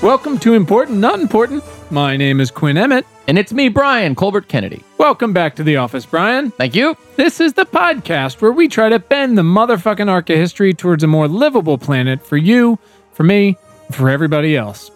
Welcome to Important Not Important. My name is Quinn Emmett. And it's me, Brian Colbert Kennedy. Welcome back to the office, Brian. Thank you. This is the podcast where we try to bend the motherfucking arc of history towards a more livable planet for you, for me, for everybody else.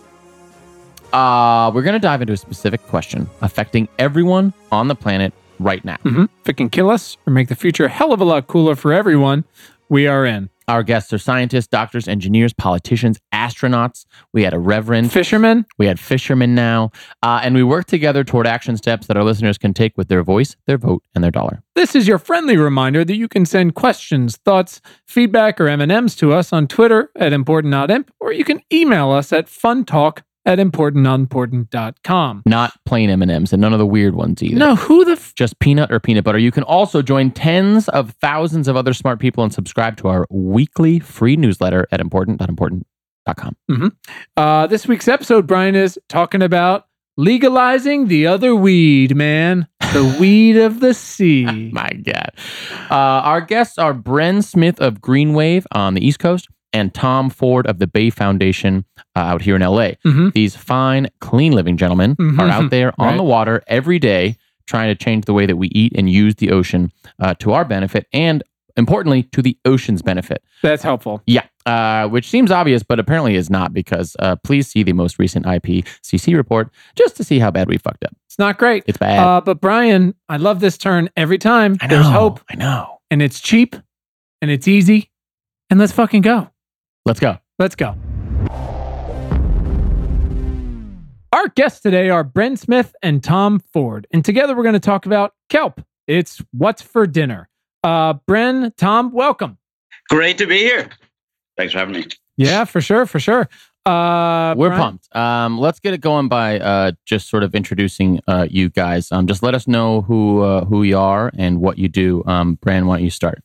Uh, we're going to dive into a specific question affecting everyone on the planet right now. Mm-hmm. If it can kill us or make the future a hell of a lot cooler for everyone, we are in. Our guests are scientists, doctors, engineers, politicians, astronauts. We had a reverend. Fishermen? We had fishermen now. Uh, and we work together toward action steps that our listeners can take with their voice, their vote, and their dollar. This is your friendly reminder that you can send questions, thoughts, feedback, or M&Ms to us on Twitter at ImportantNotImp, or you can email us at funtalk at importantnotimportant.com. Not plain M&Ms and none of the weird ones either. No, who the f- just peanut or peanut butter. You can also join tens of thousands of other smart people and subscribe to our weekly free newsletter at important.important.com. Mm-hmm. Uh, this week's episode, Brian, is talking about legalizing the other weed, man. The weed of the sea. My God. Uh, our guests are Bren Smith of Greenwave on the East Coast and Tom Ford of the Bay Foundation uh, out here in LA. Mm-hmm. These fine, clean living gentlemen Mhm. are out there on Right. the water every day trying to change the way that we eat and use the ocean uh, to our benefit and, importantly, to the ocean's benefit. That's helpful. Yeah, uh, which seems obvious, but apparently is not because uh, please see the most recent IPCC report just to see how bad we fucked up. It's not great. It's bad. Uh, but Brian, I love this turn every time. I know. There's hope, I know. and it's cheap, and it's easy, and let's fucking go. Let's go. Let's go. Our guests today are Bren Smith and Tom Ford, and together we're going to talk about kelp. It's what's for dinner. Uh, Bren, Tom, welcome. Great to be here. Thanks for having me. Yeah, for sure, for sure. Uh, We're Brian- pumped. Um, let's get it going by uh, just sort of introducing uh, you guys. Um, just let us know who uh, who you are and what you do. Um, Bren, why don't you start?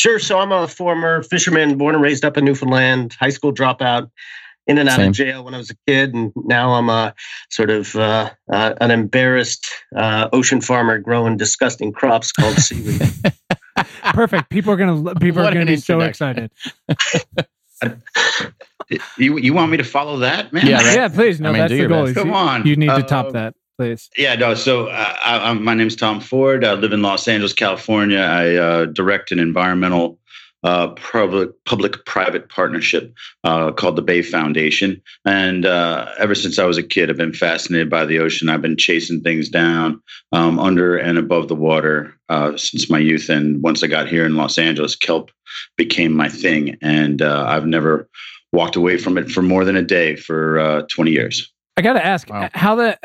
Sure. So I'm a former fisherman, born and raised up in Newfoundland, high school dropout, in and out Same. of jail when I was a kid, and now I'm a sort of uh, uh, an embarrassed uh, ocean farmer growing disgusting crops called seaweed. Perfect. People are gonna people are gonna be so excited. You you want me to follow that, man? Yeah, right. Yeah, please. No, I mean, that's the goal. Come you, on. You need to Uh, top that, please. Yeah, no. So uh, I, I'm, my name's Tom Ford. I live in Los Angeles, California. I uh, direct an environmental uh, public public private partnership uh, called the Bay Foundation. And uh, ever since I was a kid, I've been fascinated by the ocean. I've been chasing things down um, under and above the water uh, since my youth. And once I got here in Los Angeles, kelp became my thing, and uh, I've never walked away from it for more than a day for uh, 20 years. I got to ask Wow. how the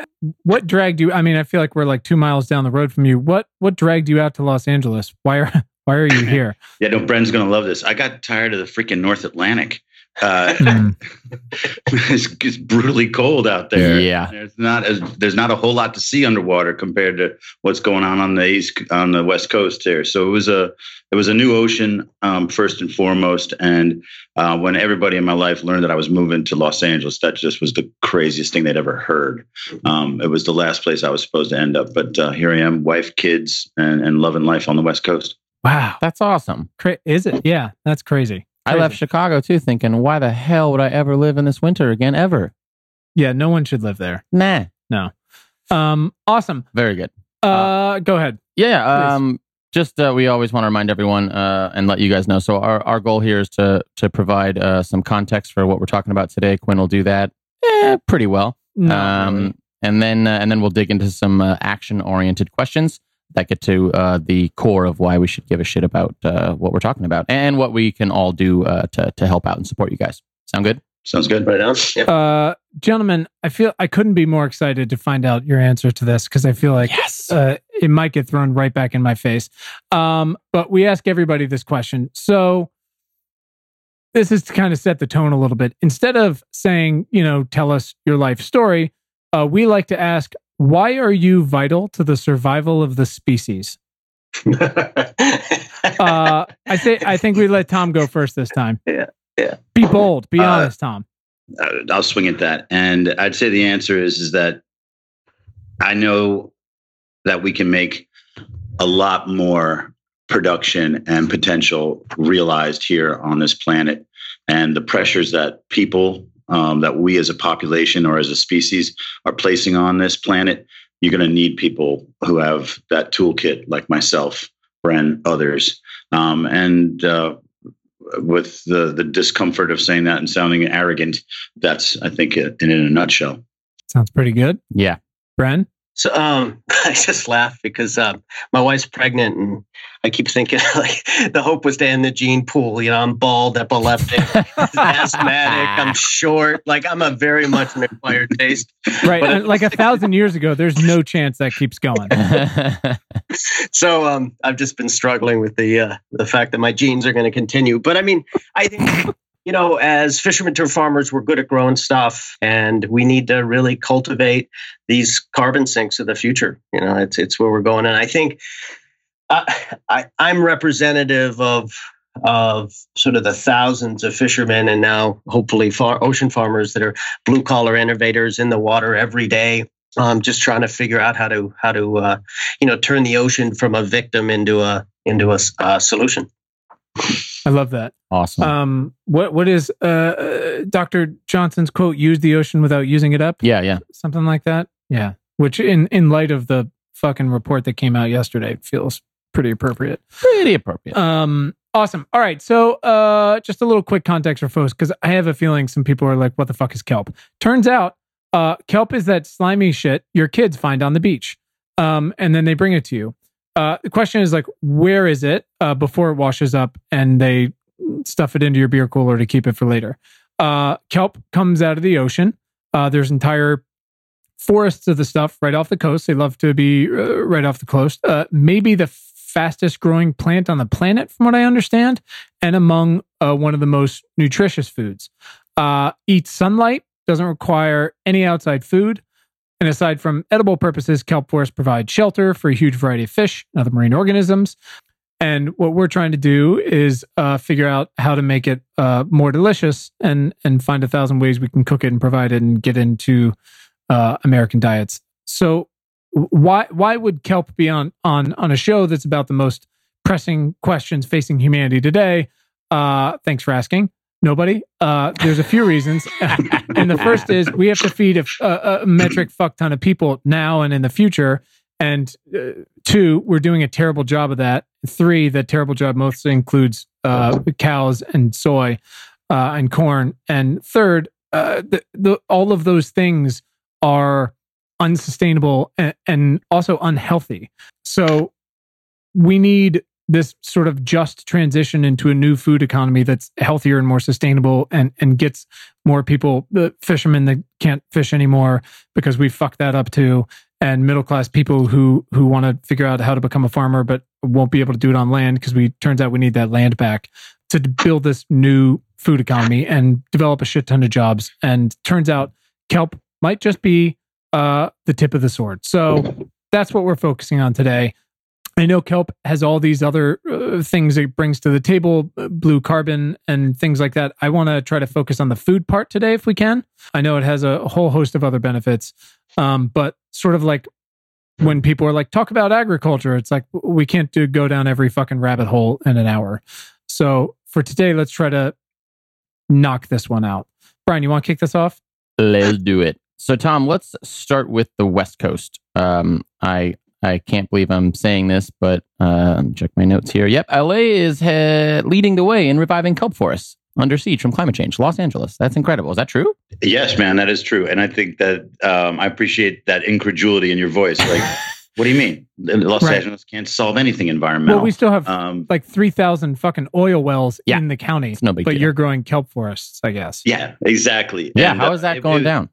what dragged you? I mean, I feel like we're like two miles down the road from you. What what dragged you out to Los Angeles? Why are why are you here? Yeah, no, Bren's gonna love this. I got tired of the freaking North Atlantic. Uh, Mm. it's, it's brutally cold out there. Yeah. there's not as there's not a whole lot to see underwater compared to what's going on on the east on the west coast here. So it was a it was a new ocean um, first and foremost. And uh, when everybody in my life learned that I was moving to Los Angeles, that just was the craziest thing they'd ever heard. Um, it was the last place I was supposed to end up, but uh, here I am, wife, kids, and, and loving life on the west coast. Wow, That's awesome. Cra- is it? Yeah, that's crazy. I left Chicago too, thinking, why the hell would I ever live in this winter again? Ever? Yeah, no one should live there. Nah. No. Um, awesome. Very good. Uh, go ahead. Yeah. Please. Um, just uh, we always want to remind everyone uh, and let you guys know. So our, our goal here is to to provide uh, some context for what we're talking about today. Quinn will do that eh, pretty well. No, um, really. and then uh, and then we'll dig into some uh, action oriented questions that get to uh, the core of why we should give a shit about uh, what we're talking about and what we can all do uh, to to help out and support you guys. Sound good? Sounds good. right on. Yep. Uh, gentlemen, I feel I couldn't be more excited to find out your answer to this because I feel like Yes. uh, it might get thrown right back in my face. Um, but we ask everybody this question. So this is to kind of set the tone a little bit. Instead of saying, you know, tell us your life story, uh, we like to ask, why are you vital to the survival of the species? Uh, I say, I think we let Tom go first this time. Yeah, yeah. Be bold. Be Uh, honest, Tom. I'll swing at that. And I'd say the answer is is that I know that we can make a lot more production and potential realized here on this planet. And the pressures that people um, that we as a population or as a species are placing on this planet, you're going to need people who have that toolkit, like myself, Bren, others. Um, and uh, with the the discomfort of saying that and sounding arrogant, that's I think it, in, in a nutshell. Sounds pretty good. Yeah. Bren? So um, I just laugh because um, my wife's pregnant, and I keep thinking like the hope was to end the gene pool. You know, I'm bald, epileptic, asthmatic, I'm short. Like I'm a very much an acquired taste. Right. and like a thousand years ago, there's no chance that keeps going. so um, I've just been struggling with the uh, the fact that my genes are going to continue. But I mean, I think you know, as fishermen to farmers, we're good at growing stuff, and we need to really cultivate these carbon sinks of the future. You know, it's it's where we're going, and I think uh, I, I'm representative of of sort of the thousands of fishermen and now hopefully far, ocean farmers that are blue collar innovators in the water every day. Um, just trying to figure out how to how to uh, you know turn the ocean from a victim into a into a, a solution I love that. awesome. Um, what what is uh, uh, Dr. Johnson's quote? Use the ocean without using it up. yeah, yeah. something like that. Yeah, which in in light of the fucking report that came out yesterday feels pretty appropriate. Pretty appropriate. Um, awesome. All right, so uh, just a little quick context for folks because I have a feeling some people are like, "What the fuck is kelp?" Turns out, uh, kelp is that slimy shit your kids find on the beach, um, and then they bring it to you. Uh, the question is like, where is it uh, before it washes up and they stuff it into your beer cooler to keep it for later? Uh, kelp comes out of the ocean. Uh, there's entire forests of the stuff right off the coast. They love to be uh, right off the coast. Maybe the fastest growing plant on the planet, from what I understand, and among one of the most nutritious foods. Eats sunlight, doesn't require any outside food. And aside from edible purposes, kelp forests provide shelter for a huge variety of fish and other marine organisms. And what we're trying to do is uh, figure out how to make it uh, more delicious and and find a thousand ways we can cook it and provide it and get into uh, American diets. So why why would kelp be on on on a show that's about the most pressing questions facing humanity today? Uh, thanks for asking. Nobody. Uh, there's a few reasons, and the first is we have to feed a, a, a metric fuck ton of people now and in the future. And uh, two, we're doing a terrible job of that. Three, that terrible job mostly includes uh, cows and soy uh, and corn. And third, uh, the, the, all of those things are unsustainable and, and also unhealthy. So we need this sort of just transition into a new food economy that's healthier and more sustainable and and gets more people the fishermen that can't fish anymore because we fucked that up too and middle class people who who want to figure out how to become a farmer but won't be able to do it on land because we turns out we need that land back to build this new food economy and develop a shit ton of jobs. And turns out kelp might just be uh the tip of the sword. So that's what we're focusing on today I know kelp has all these other uh, things it brings to the table, uh, blue carbon and things like that. I want to try to focus on the food part today if we can. I know it has a whole host of other benefits, um, but sort of like when people are like, talk about agriculture, it's like we can't do go down every fucking rabbit hole in an hour. So for today, let's try to knock this one out. Brian, you want to kick this off? Let's do it. So, Tom, let's start with the West Coast. Um, I I can't believe I'm saying this, but uh, check my notes here. Yep, LA is he- leading the way in reviving kelp forests under siege from climate change. Los Angeles, that's incredible. Is that true? Yes, man, that is true. And I think that um, I appreciate that incredulity in your voice. Like, what do you mean? Los Right. Angeles can't solve anything environmental. Well, we still have um, like 3,000 fucking oil wells Yeah. in the county, It's no big but deal. you're growing kelp forests, I guess. yeah, exactly. yeah, And, how uh, that it- going it- down?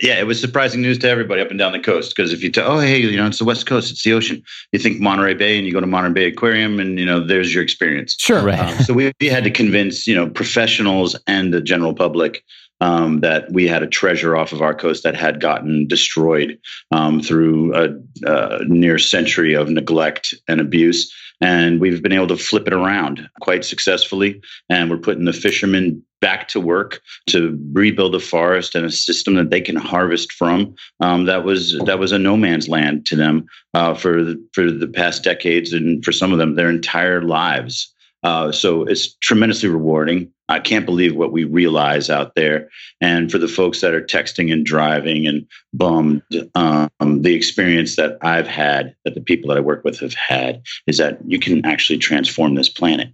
Yeah, it was surprising news to everybody up and down the coast because if you tell, oh, hey, you know, it's the West Coast, it's the ocean, you think Monterey Bay and you go to Monterey Bay Aquarium and, you know, there's your experience. Sure. Right. Um, so we, we had to convince, you know, professionals and the general public um, that we had a treasure off of our coast that had gotten destroyed um, through a, a near century of neglect and abuse. And we've been able to flip it around quite successfully. And we're putting the fishermen back to work to rebuild a forest and a system that they can harvest from. Um, that was that was a no man's land to them uh, for the, for the past decades, and for some of them, their entire lives. Uh, so it's tremendously rewarding. I can't believe what we realize out there. And for the folks that are texting and driving and bummed, um, the experience that I've had, that the people that I work with have had, is that you can actually transform this planet.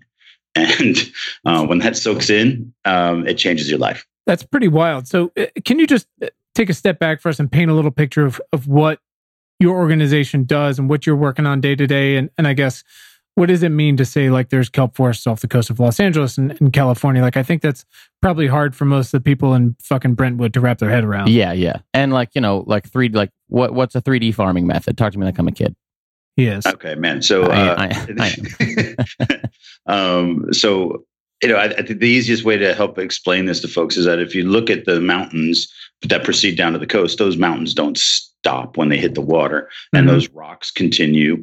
And uh, when that soaks in, um, it changes your life. That's pretty wild. So, uh, can you just uh, take a step back for us and paint a little picture of, of what your organization does and what you're working on day to day? And, and I guess, what does it mean to say like there's kelp forests off the coast of Los Angeles and, and California? Like, I think that's probably hard for most of the people in fucking Brentwood to wrap their head around. Yeah, yeah. And like, you know, like three, like what, what's a 3D farming method? Talk to me like I'm a kid. He is. Okay, man. So, I- uh, I- um, so you know, I, I think the easiest way to help explain this to folks is that if you look at the mountains that proceed down to the coast, those mountains don't stop when they hit the water, and Mhm. those rocks continue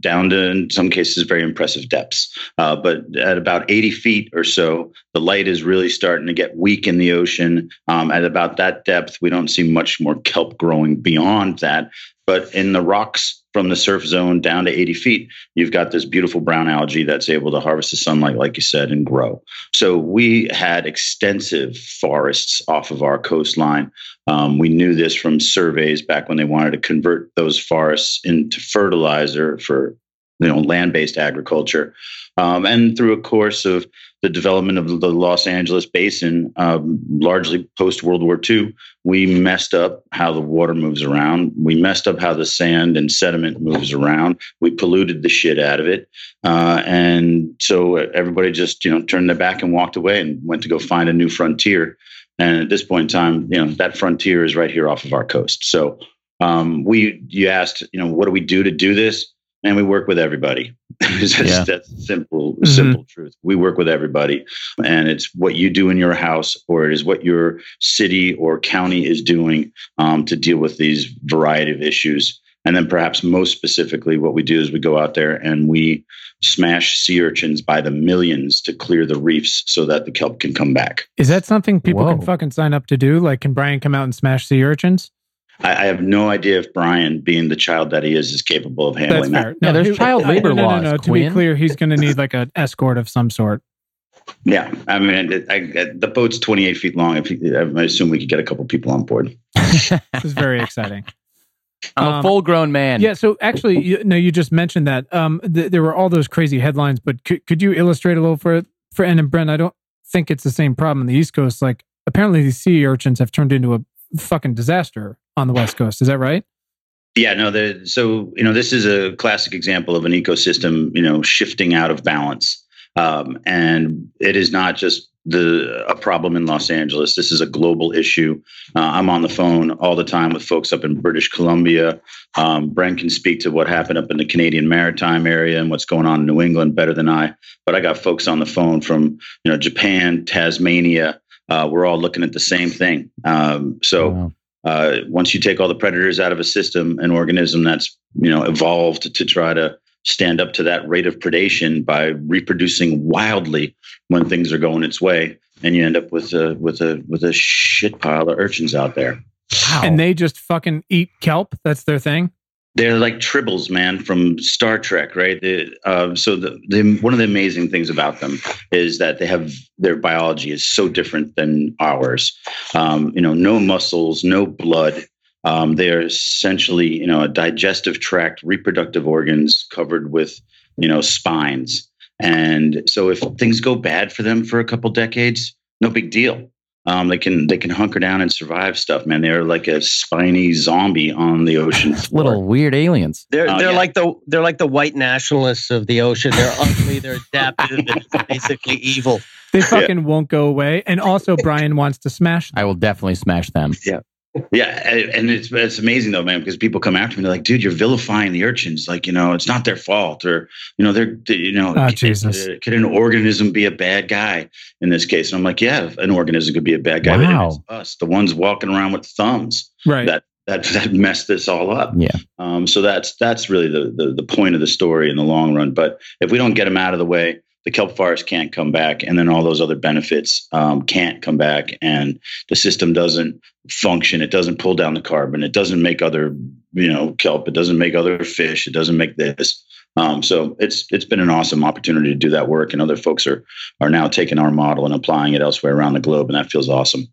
down to, in some cases, very impressive depths. Uh, but at about 80 feet or so, the light is really starting to get weak in the ocean. Um, at about that depth, we don't see much more kelp growing beyond that. But in the rocks from the surf zone down to 80 feet, you've got this beautiful brown algae that's able to harvest the sunlight, like you said, and grow. So we had extensive forests off of our coastline. Um, we knew this from surveys back when they wanted to convert those forests into fertilizer for you know land-based agriculture, um, and through a course of the development of the Los Angeles basin, um, largely post World War II, we messed up how the water moves around. We messed up how the sand and sediment moves around. We polluted the shit out of it, uh, and so everybody just you know turned their back and walked away and went to go find a new frontier. And at this point in time, you know that frontier is right here off of our coast. So um, we, you asked, you know, what do we do to do this? And we work with everybody. that's, Yeah. that's simple, simple truth. We work with everybody, and it's what you do in your house, or it is what your city or county is doing um, to deal with these variety of issues. And then, perhaps most specifically, what we do is we go out there and we smash sea urchins by the millions to clear the reefs so that the kelp can come back. Is that something people can fucking sign up to do? Like, can Brian come out and smash sea urchins? I, I have no idea if Brian, being the child that he is, is capable of That's handling that. No, there's child no, labor no, no, laws, No, no. To be clear, he's going to need like an escort of some sort. Yeah, I mean, it, I, I, the boat's 28 feet long. If you, I assume we could get a couple people on board. This is very exciting. I'm Um, a full grown man. Yeah. So actually, you, no, you just mentioned that. Um, th- there were all those crazy headlines, but could, could you illustrate a little for for Ann and Brent? I don't think it's the same problem on the East Coast. Like, apparently, these sea urchins have turned into a fucking disaster on the West Coast. Is that right? Yeah, no. The, so you know, this is a classic example of an ecosystem, you know, shifting out of balance, um, and it is not just the a problem in Los Angeles. This is a global issue. Uh, I'm on the phone all the time with folks up in British Columbia. Um, Bren can speak to what happened up in the Canadian Maritime area and what's going on in New England better than I. But I got folks on the phone from you know Japan, Tasmania. Uh, we're all looking at the same thing. Um, so. Wow. Uh, once you take all the predators out of a system, an organism that's you know evolved to try to stand up to that rate of predation by reproducing wildly when things are going its way, and you end up with a with a with a shit pile of urchins out there. And they just fucking eat kelp. That's their thing. They're like tribbles, man, from Star Trek, right? The, uh, so the, the one of the amazing things about them is that they have their biology is so different than ours. Um, you know, no muscles, no blood. Um, they are essentially, you know, a digestive tract, reproductive organs covered with, you know, spines. And so if things go bad for them for a couple decades, no big deal. Um, they can they can hunker down and survive stuff, man. They're like a spiny zombie on the ocean floor. Little weird aliens. They're Oh, they're yeah. like the they're like the white nationalists of the ocean. They're ugly. They're adaptive. and basically evil. They fucking won't go away. And also, Brian wants to smash. Them. I will definitely smash them. Yeah, and and it's it's amazing though, man, because people come after me. They're like, "Dude, you're vilifying the urchins. Like, you know, it's not their fault, or you know, they're you know, Oh, could- Jesus. uh, could an organism be a bad guy in this case?" And I'm like, "Yeah, an organism could be a bad guy, but Wow. it's us, the ones walking around with thumbs Right. that that that messed this all up." Yeah. Um, so that's that's really the, the the point of the story in the long run. But if we don't get them out of the way, the kelp forest can't come back, and then all those other benefits um, can't come back, and the system doesn't function. It doesn't pull down the carbon. It doesn't make other you know kelp. It doesn't make other fish. It doesn't make this. Um, so it's it's been an awesome opportunity to do that work, and other folks are are now taking our model and applying it elsewhere around the globe, and that feels awesome.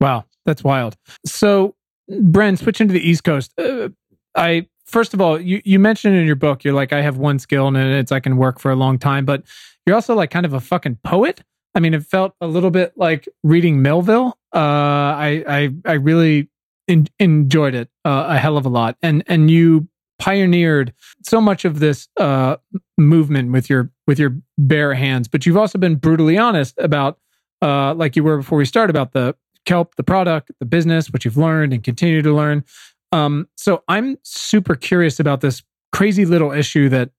Wow, that's wild. So, Bren, switching to the East Coast, uh, I first of all, you you mentioned in your book, you're like, I have one skill and it's I can work for a long time, but you're also like kind of a fucking poet. I mean, it felt a little bit like reading Melville. Uh, I I I really in, enjoyed it uh, a hell of a lot, and and you pioneered so much of this uh, movement with your with your bare hands. But you've also been brutally honest about, uh, like you were before we start about the kelp, the product, the business, what you've learned and continue to learn. Um, so I'm super curious about this crazy little issue that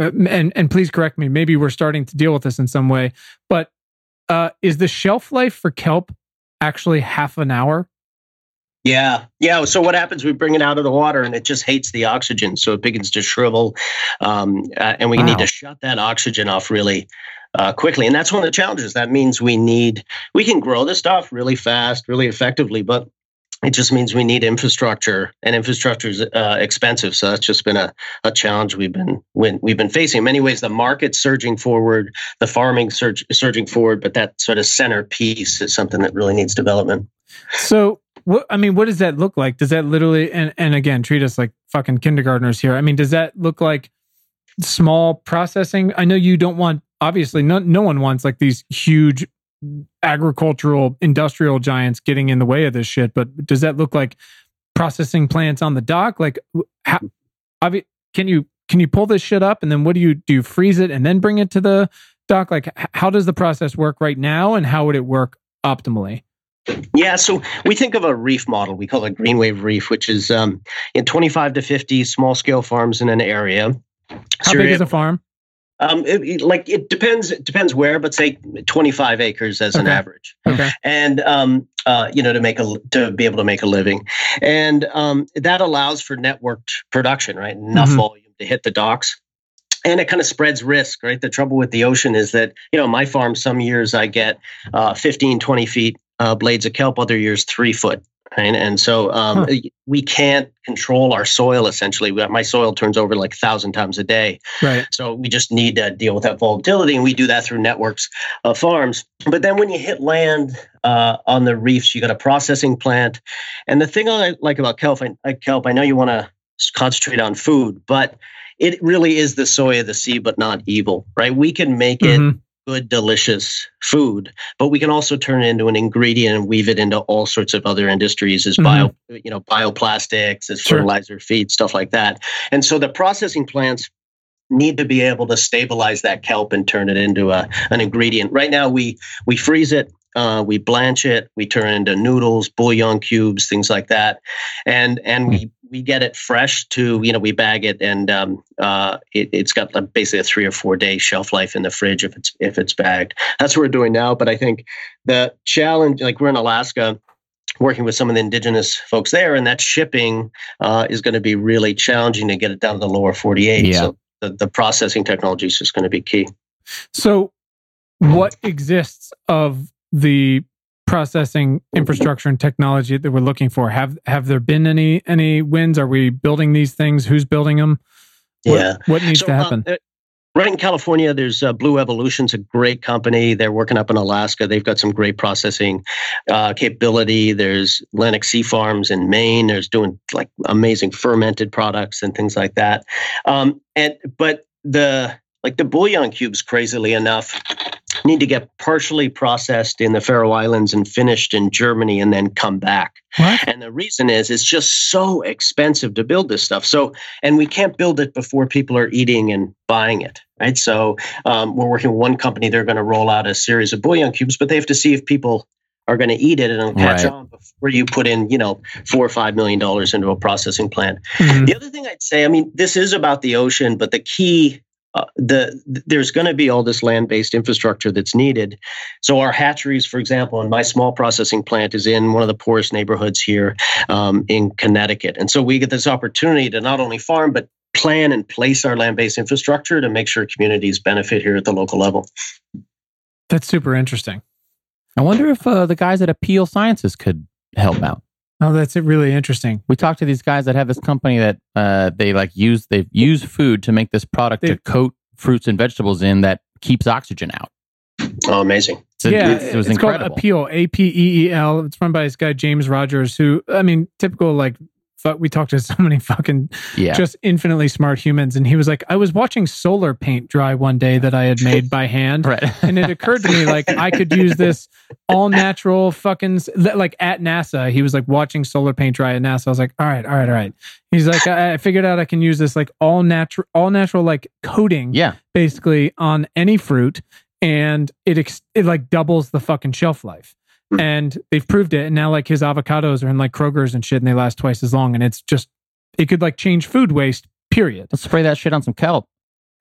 and and please correct me. Maybe we're starting to deal with this in some way, but uh, is the shelf life for kelp actually half an hour? Yeah, yeah. So what happens? We bring it out of the water, and it just hates the oxygen, so it begins to shrivel, um, uh, and we wow. need to shut that oxygen off really uh, quickly. And that's one of the challenges. That means we need we can grow this stuff really fast, really effectively, but it just means we need infrastructure, and infrastructure is uh, expensive. So that's just been a, a challenge we've been we've been facing. In many ways, the market's surging forward, the farming surge, surging forward, but that sort of centerpiece is something that really needs development. So, what I mean, what does that look like? Does that literally, and and again, treat us like fucking kindergartners here? I mean, does that look like small processing? I know you don't want, obviously, no no one wants like these huge agricultural industrial giants getting in the way of this shit but does that look like processing plants on the dock like how can you can you pull this shit up and then what do you do you freeze it and then bring it to the dock like how does the process work right now and how would it work optimally yeah, so we think of a reef model. We call it Green Wave Reef, which is um, in 25 to 50 small scale farms in an area. How so big is a farm? Um, it, like it depends. It depends where, but say 25 acres as okay. an average. Okay. And um, uh, you know, to make a to be able to make a living, and um, that allows for networked production, right? Enough mm-hmm. volume to hit the docks. And it kind of spreads risk, right? The trouble with the ocean is that, you know, my farm, some years I get uh, 15, 20 feet uh, blades of kelp, other years three foot. Right? And so um, huh. we can't control our soil essentially. My soil turns over like a thousand times a day. Right. So we just need to deal with that volatility. And we do that through networks of farms. But then when you hit land uh, on the reefs, you got a processing plant. And the thing I like about kelp, I, kelp, I know you want to concentrate on food, but it really is the soy of the sea, but not evil, right? We can make it mm-hmm good, delicious food, but we can also turn it into an ingredient and weave it into all sorts of other industries as mm-hmm. bio, you know, bioplastics, as sure. fertilizer, feed, stuff like that. And so the processing plants need to be able to stabilize that kelp and turn it into a, an ingredient. Right now, we we freeze it, uh, we blanch it, we turn it into noodles, bouillon cubes, things like that, and and we hmm we get it fresh to you know we bag it and um, uh, it, has got basically a three or four day shelf life in the fridge if it's if it's bagged. That's what we're doing now. But I think the challenge, like we're in Alaska, working with some of the indigenous folks there, and that shipping uh, is going to be really challenging to get it down to the lower 48. Yeah. So the, the processing technology is just going to be key. So, what exists of the processing infrastructure and technology that we're looking for. Have have there been any any wins? Are we building these things? Who's building them? What, yeah. what needs so, to happen? uh, right in california there's uh, blue evolution's a great company. They're working up in alaska. They've got some great processing uh, capability. There's atlantic sea farms in maine. There's doing like amazing fermented products and things like that. Um, and but the like the bouillon cubes crazily enough need to get partially processed in the Faroe Islands and finished in Germany and then come back. What? And the reason is it's just so expensive to build this stuff. So, and we can't build it before people are eating and buying it, right? So, um, we're working with one company. They're going to roll out a series of bouillon cubes, but they have to see if people are going to eat it and it'll catch right. on before you put in, you know, four or five million dollars into a processing plant. Mm-hmm. The other thing I'd say, I mean, this is about the ocean, but the key uh, the there's going to be all this land-based infrastructure that's needed. So our hatcheries, for example, and my small processing plant is in one of the poorest neighborhoods here um, in Connecticut, and so we get this opportunity to not only farm but plan and place our land-based infrastructure to make sure communities benefit here at the local level. That's super interesting. I wonder if uh, the guys at Apeel Sciences could help out. Oh, that's really interesting. We talked to these guys that have this company that uh, they like use they use food to make this product They- to coat fruits and vegetables in that keeps oxygen out. Oh, amazing. So yeah, it, it was it's incredible. called Apeel, A P E E L. It's run by this guy James Rogers, who I mean, typical like. Fuck, we talked to so many fucking yeah, just infinitely smart humans, and he was like, "I was watching solar paint dry one day that I had made by hand, right. and it occurred to me like I could use this all natural fucking like at NASA. He was like watching solar paint dry at NASA. I was like, all right, all right, all right. He's like, I, I figured out I can use this like all natural, all natural like coating yeah, basically on any fruit, and it ex- it like doubles the fucking shelf life. Hmm. And they've proved it, and now like his avocados are in like Kroger's and shit, and they last twice as long. And it's just it could like change food waste. Period. let's spray that shit on some kelp.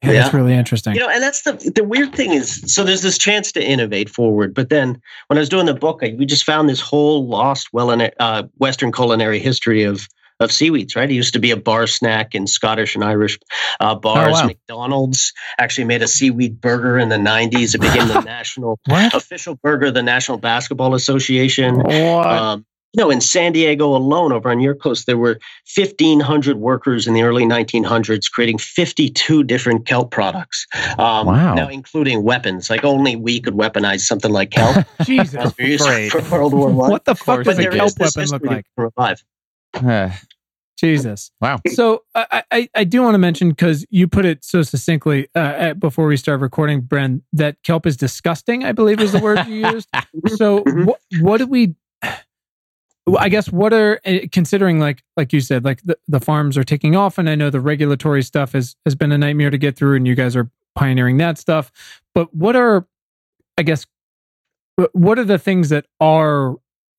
Yeah, that's really interesting. You know, and that's the the weird thing is, so there's this chance to innovate forward, but then when I was doing the book, I, we just found this whole lost well in uh, Western culinary history of of seaweeds. Right, it used to be a bar snack in Scottish and Irish uh, bars. wow. McDonald's actually made a seaweed burger in the '90s. It became the national official burger of the National Basketball Association. Um, you know, in San Diego alone, over on your coast, there were 1,500 workers in the early 1900s creating 52 different kelp products. Um, Wow. Now, including weapons. Like only we could weaponize something like kelp Jesus. as we used Great. for World War One. What the fuck does a kelp weapon look like? revive. Uh, Jesus. wow. So I, I, I do want to mention because you put it so succinctly uh, at- before we start recording, Bren, that kelp is disgusting. I believe is the word you used. So Mhm. what what do we? I guess what are eh, considering like like you said like the, the farms are taking off and I know the regulatory stuff has has been a nightmare to get through and you guys are pioneering that stuff but what are I guess what are the things that are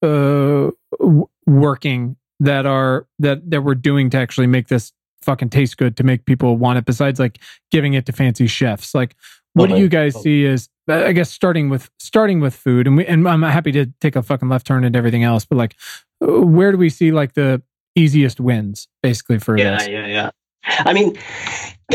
uh w- working that are that that we're doing to actually make this fucking taste good to make people want it besides like giving it to fancy chefs like what do you guys see as i guess starting with starting with food and we and i'm happy to take a fucking left turn and everything else but like where do we see like the easiest wins basically for Yeah, this yeah, yeah. I mean,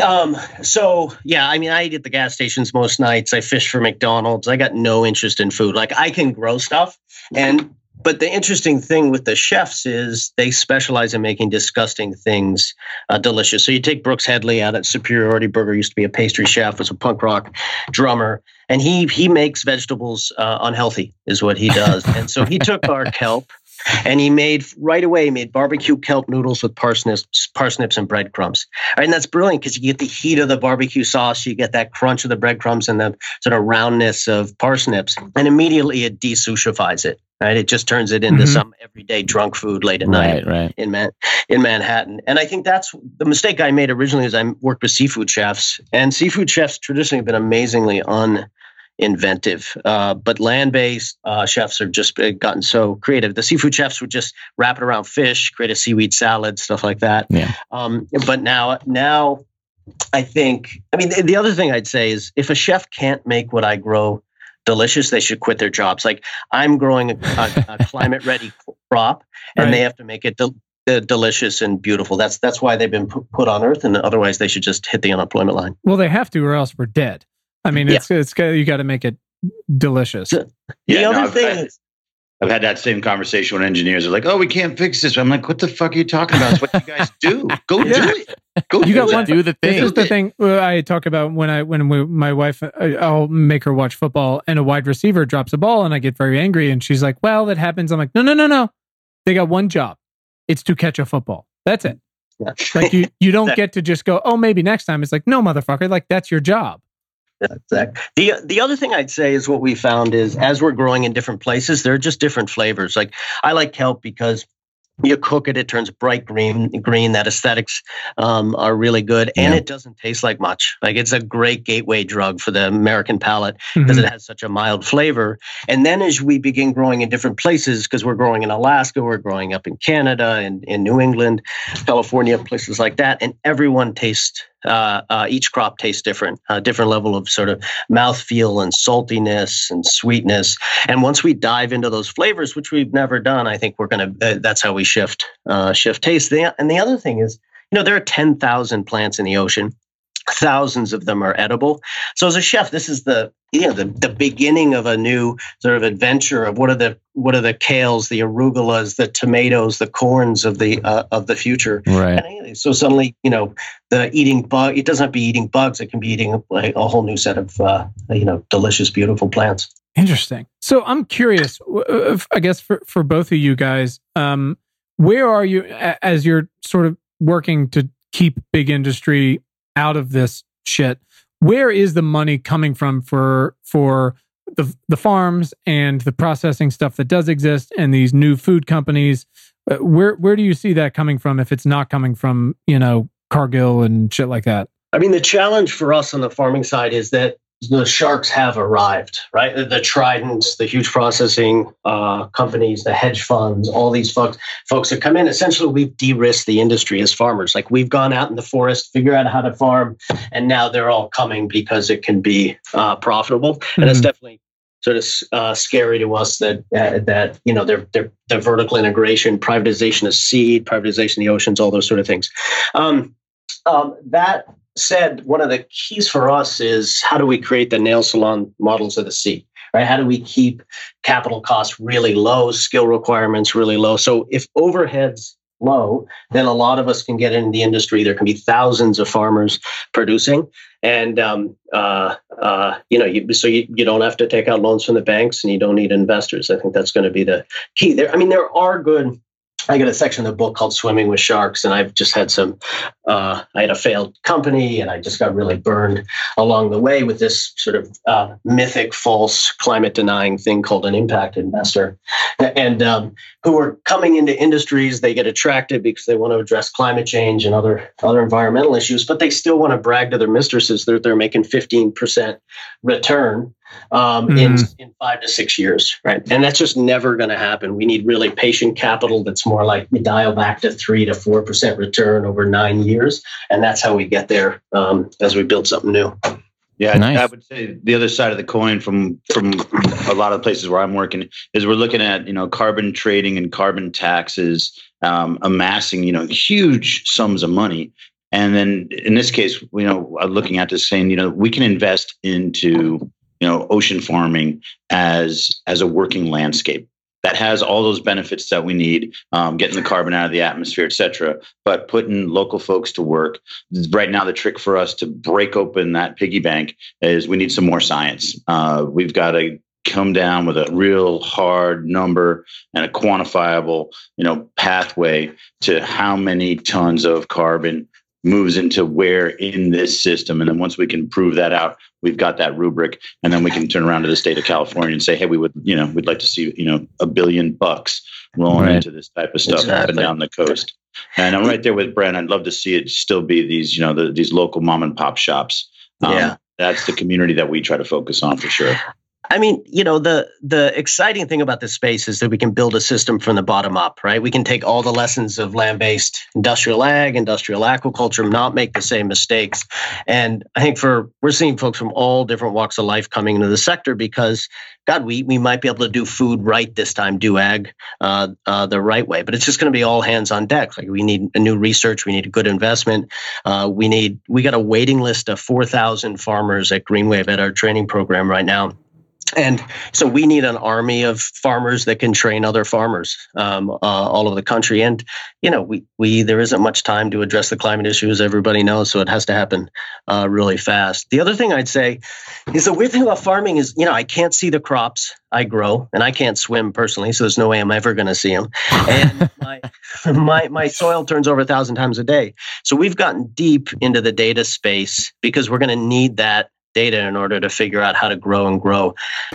um, so yeah, I mean, I eat at the gas stations most nights. I fish for McDonald's. I got no interest in food. Like I can grow stuff, and but the interesting thing with the chefs is they specialize in making disgusting things uh, delicious. So you take Brooks Headley out at Superiority Burger. Used to be a pastry chef, was a punk rock drummer, and he he makes vegetables uh, unhealthy, is what he does. and so he took our kelp and he made right away he made barbecue kelp noodles with parsnips parsnips and breadcrumbs right, and that's brilliant because you get the heat of the barbecue sauce you get that crunch of the breadcrumbs and the sort of roundness of parsnips and immediately it desuchifies it right it just turns it into Mhm. some everyday drunk food late at night Right, right. in Man- in Manhattan. And I think that's the mistake I made originally. Is I worked with seafood chefs, and seafood chefs traditionally have been amazingly uninventive. Uh, but land-based uh, chefs have just uh, gotten so creative. The seafood chefs would just wrap it around fish, create a seaweed salad, stuff like that. Yeah. Um, but now, now. I think, I mean, the, the other thing I'd say is if a chef can't make what I grow delicious, they should quit their jobs. Like I'm growing a, a, a climate ready crop and Right. they have to make it del- uh, delicious and beautiful. That's that's why they've been put on Earth, and otherwise they should just hit the unemployment line. well they have to or else we're dead i mean Yeah. it's it's you got to make it delicious So- Yeah, the no, other I've- thing, I- is, I've had that same conversation with engineers. They're like, "Oh, we can't fix this." I'm like, "What the fuck are you talking about? It's what you guys do. Go Yeah. do it. Go You do got it." one- do the thing." This is the thing uh, I talk about when I when we, my wife I, I'll make her watch football and a wide receiver drops a ball and I get very angry and she's like, "Well, that happens." I'm like, "No, no, no, no. They got one job. It's to catch a football. That's it. Yeah. Like you you don't Exactly. get to just go, "Oh, maybe next time." It's like, "No, motherfucker. Like that's your job." Exactly. The the other thing I'd say is what we found is as we're growing in different places, there are just different flavors. Like I like kelp because you cook it, it turns bright green. Green. That aesthetics um, are really good, and Yeah. it doesn't taste like much. Like it's a great gateway drug for the American palate because Mhm. it has such a mild flavor. And then as we begin growing in different places, because we're growing in Alaska, we're growing up in Canada and in New England, California, places like that, and everyone tastes. Uh, uh, each crop tastes different, a different level of sort of mouthfeel and saltiness and sweetness. And once we dive into those flavors, which we've never done, I think we're gonna. Uh, that's how we shift uh, shift taste. The, and the other thing is, you know, there are ten thousand plants in the ocean. Thousands of them are edible. So as a chef, this is the you know the, the beginning of a new sort of adventure of what are the what are the kales, the arugulas, the tomatoes, the corns of the uh, of the future. Right. And so suddenly, you know, the eating bug. It doesn't have to be eating bugs. It can be eating a, a whole new set of uh, you know delicious, beautiful plants. Interesting. So I'm curious. I guess for for both of you guys, um, where are you as you're sort of working to keep big industry out of this shit? Where is the money coming from for for the the farms and the processing stuff that does exist and these new food companies? Uh, where where do you see that coming from if it's not coming from you know Cargill and shit like that? I mean, the challenge for us on the farming side is that the sharks have arrived, right? The, the Tridents, the huge processing uh, companies, the hedge funds, all these folks, folks that come in. Essentially, we've de-risked the industry as farmers. Like we've gone out in the forest, figure out how to farm, and now they're all coming because it can be uh, profitable. Mm-hmm. And it's definitely sort of uh, scary to us that uh, that you know their their their vertical integration, privatization of seed, privatization of the oceans, all those sort of things. Um, um, that said, one of the keys for us is how do we create the nail salon models of the sea? Right? How do we keep capital costs really low, skill requirements really low? So if overheads low, then a lot of us can get into the industry. There can be thousands of farmers producing, and um, uh, uh, you know, you, so you, you don't have to take out loans from the banks, and you don't need investors. I think that's going to be the key. There, I mean, there are good I got a section of the book called Swimming with Sharks, and I've just had some. Uh, I had a failed company, and I just got really burned along the way with this sort of uh, mythic, false, climate denying thing called an impact investor, and um, who are coming into industries. They get attracted because they want to address climate change and other other environmental issues, but they still want to brag to their mistresses that they're making fifteen percent return um, mm-hmm. in in five to six years, right? And that's just never going to happen. We need really patient capital that's more like we dial back to three to four percent return over nine years, and that's how we get there um, as we build something new. Yeah, nice. I would say the other side of the coin from from a lot of places where I'm working is we're looking at you know carbon trading and carbon taxes um, amassing you know huge sums of money, and then in this case, you know, looking at this saying you know we can invest into you know ocean farming as as a working landscape that has all those benefits that we need um, getting the carbon out of the atmosphere et cetera. But putting local folks to work right now the trick for us to break open that piggy bank is we need some more science. Uh, we've got to come down with a real hard number and a quantifiable you know pathway to how many tons of carbon moves into where in this system. And then once we can prove that out, we've got that rubric. And then we can turn around to the state of California and say, hey, we would, you know, we'd like to see, you know, a billion bucks rolling right. into this type of stuff exactly. up and down the coast. And I'm right there with Bren. I'd love to see it still be these, you know, the, these local mom and pop shops. Um, yeah. That's the community that we try to focus on for sure. I mean, you know, the the exciting thing about this space is that we can build a system from the bottom up, right? We can take all the lessons of land-based industrial ag, industrial aquaculture, not make the same mistakes. And I think for we're seeing folks from all different walks of life coming into the sector because God, we we might be able to do food right this time, do ag uh, uh, the right way. But it's just going to be all hands on deck. Like we need a new research, we need a good investment. Uh, we need we got a waiting list of four thousand farmers at GreenWave at our training program right now and so we need an army of farmers that can train other farmers um, uh, all over the country. And you know, we we there isn't much time to address the climate issue, as everybody knows. So it has to happen uh, really fast. The other thing I'd say is the weird thing about farming is, you know, I can't see the crops I grow, and I can't swim personally, so there's no way I'm ever going to see them. And my, my my soil turns over a thousand times a day. So we've gotten deep into the data space because we're going to need that data in order to figure out how to grow and grow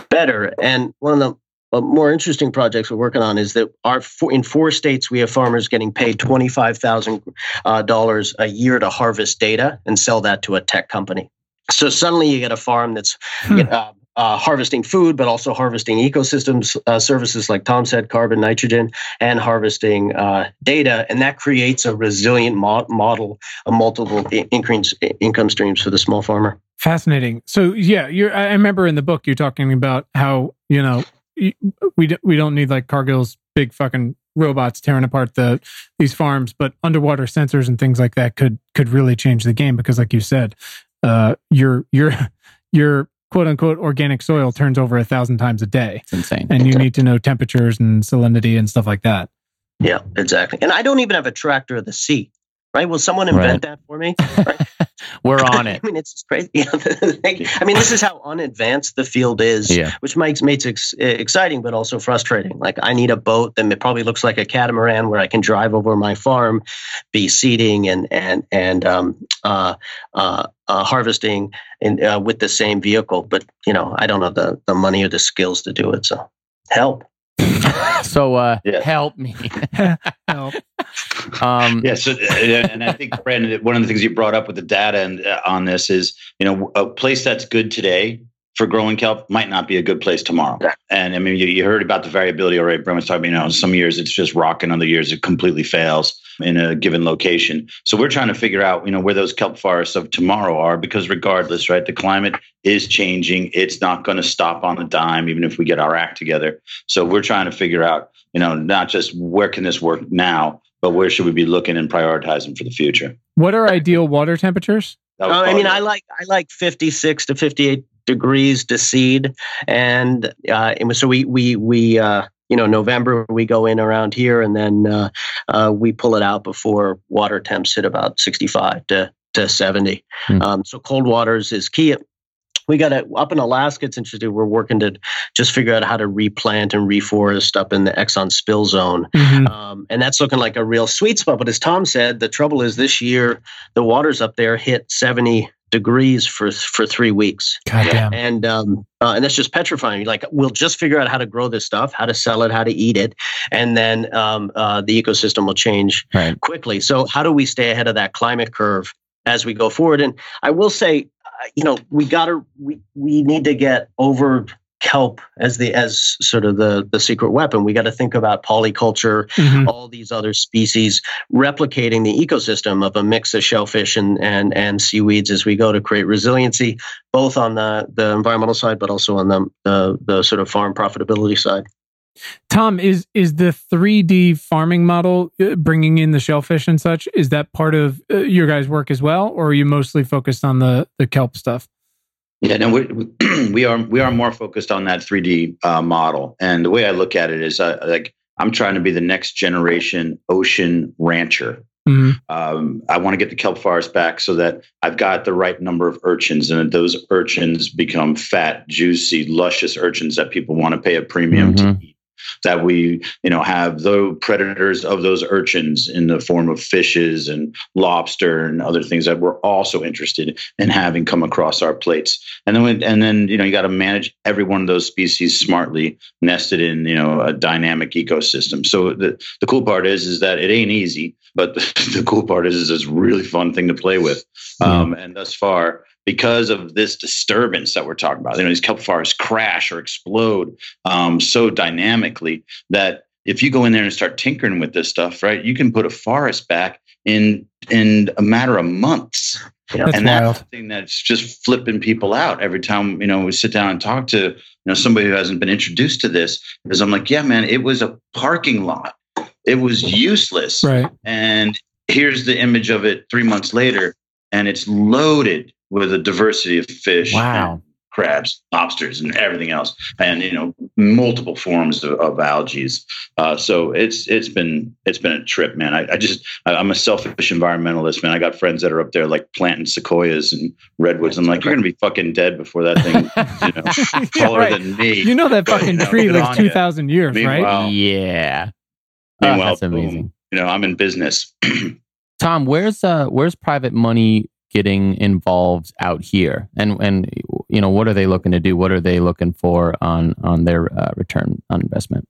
better. And one of the uh, more interesting projects we're working on is that our in four states we have farmers getting paid twenty five thousand uh, dollars a year to harvest data and sell that to a tech company. So suddenly you get a farm that's hmm. uh, uh, harvesting food, but also harvesting ecosystems uh, services like Tom said, carbon, nitrogen, and harvesting uh, data, and that creates a resilient mo- model of multiple increase, income streams for the small farmer. Fascinating. So yeah, I remember in the book you're talking about how you know we we don't need like Cargill's big fucking robots tearing apart the these farms, but underwater sensors and things like that could could really change the game because, like you said, uh, your your your quote unquote organic soil turns over a thousand times a day. It's insane. And you need to know temperatures and salinity and stuff like that. Yeah, exactly. And I don't even have a tractor of the sea right? Will someone invent right. that for me? Right? We're on it. I mean, it's crazy. I mean, this is how unadvanced the field is, yeah. which makes makes it exciting, but also frustrating. Like, I need a boat that probably looks like a catamaran where I can drive over my farm, be seeding and and and um, uh, uh, uh, harvesting in, uh, with the same vehicle. But you know, I don't have the the money or the skills to do it. So, help. so uh, yeah. help me. help. Um, yeah. So, and I think Brandon, one of the things you brought up with the data and uh, on this is, you know, a place that's good today for growing kelp might not be a good place tomorrow. And I mean, you, you heard about the variability already. Bren was talking, you know, some years it's just rocking, other years it completely fails in a given location. So we're trying to figure out, you know, where those kelp forests of tomorrow are, because regardless, right, the climate is changing. It's not going to stop on a dime, even if we get our act together. So we're trying to figure out, you know, not just where can this work now, but where should we be looking and prioritizing for the future? What are ideal water temperatures? Uh, I mean, I like I like 56 to 58 degrees to seed, and uh, so we we we uh, you know November we go in around here, and then uh, uh we pull it out before water temps hit about 65 to to 70. Mm. Um, so cold waters is key we got to up in Alaska. It's interesting. We're working to just figure out how to replant and reforest up in the Exxon spill zone, mm-hmm. um, and that's looking like a real sweet spot. But as Tom said, the trouble is this year the waters up there hit seventy degrees for for three weeks. Goddamn. And um, uh, and that's just petrifying. Like we'll just figure out how to grow this stuff, how to sell it, how to eat it, and then um, uh, the ecosystem will change right. quickly. So how do we stay ahead of that climate curve as we go forward? And I will say, you know, we got to we we need to get over kelp as the as sort of the the secret weapon. We got to think about polyculture, mm-hmm. all these other species replicating the ecosystem of a mix of shellfish and and and seaweeds as we go to create resiliency, both on the the environmental side, but also on the the, the sort of farm profitability side. Tom, is is the 3D farming model uh, bringing in the shellfish and such? Is that part of uh, your guys' work as well, or are you mostly focused on the the kelp stuff? Yeah, no, we, we are we are more focused on that 3D uh, model, and the way I look at it is, uh, like I'm trying to be the next generation ocean rancher. Mm-hmm. Um, I want to get the kelp forest back so that I've got the right number of urchins, and those urchins become fat, juicy, luscious urchins that people want to pay a premium mm-hmm. to eat that we you know have the predators of those urchins in the form of fishes and lobster and other things that we're also interested in having come across our plates. And then we, and then you know you got to manage every one of those species smartly nested in you know a dynamic ecosystem. So the, the cool part is is that it ain't easy but the, the cool part is, is it's a really fun thing to play with. Um, and thus far because of this disturbance that we're talking about. You know, these kelp forests crash or explode um, so dynamically that if you go in there and start tinkering with this stuff, right, you can put a forest back in in a matter of months. that's and wild. that's something that's just flipping people out every time you know we sit down and talk to you know somebody who hasn't been introduced to this. Because I'm like, yeah, man, it was a parking lot. It was useless. Right. And here's the image of it three months later, and it's loaded with a diversity of fish. Wow. Crabs, lobsters, and everything else, and you know multiple forms of, of algae. Uh, so it's it's been it's been a trip, man. I, I just I, am a selfish environmentalist, man. I got friends that are up there like planting sequoias and redwoods. I'm like, you're gonna be fucking dead before that thing, you know, taller right. than me. You know that fucking but, tree you know, lives two thousand years, meanwhile, right? Yeah. Meanwhile, oh, that's amazing. Boom, you know, I'm in business. Tom, where's uh where's private money getting involved out here? And and you know what are they looking to do? What are they looking for on on their uh, return on investment?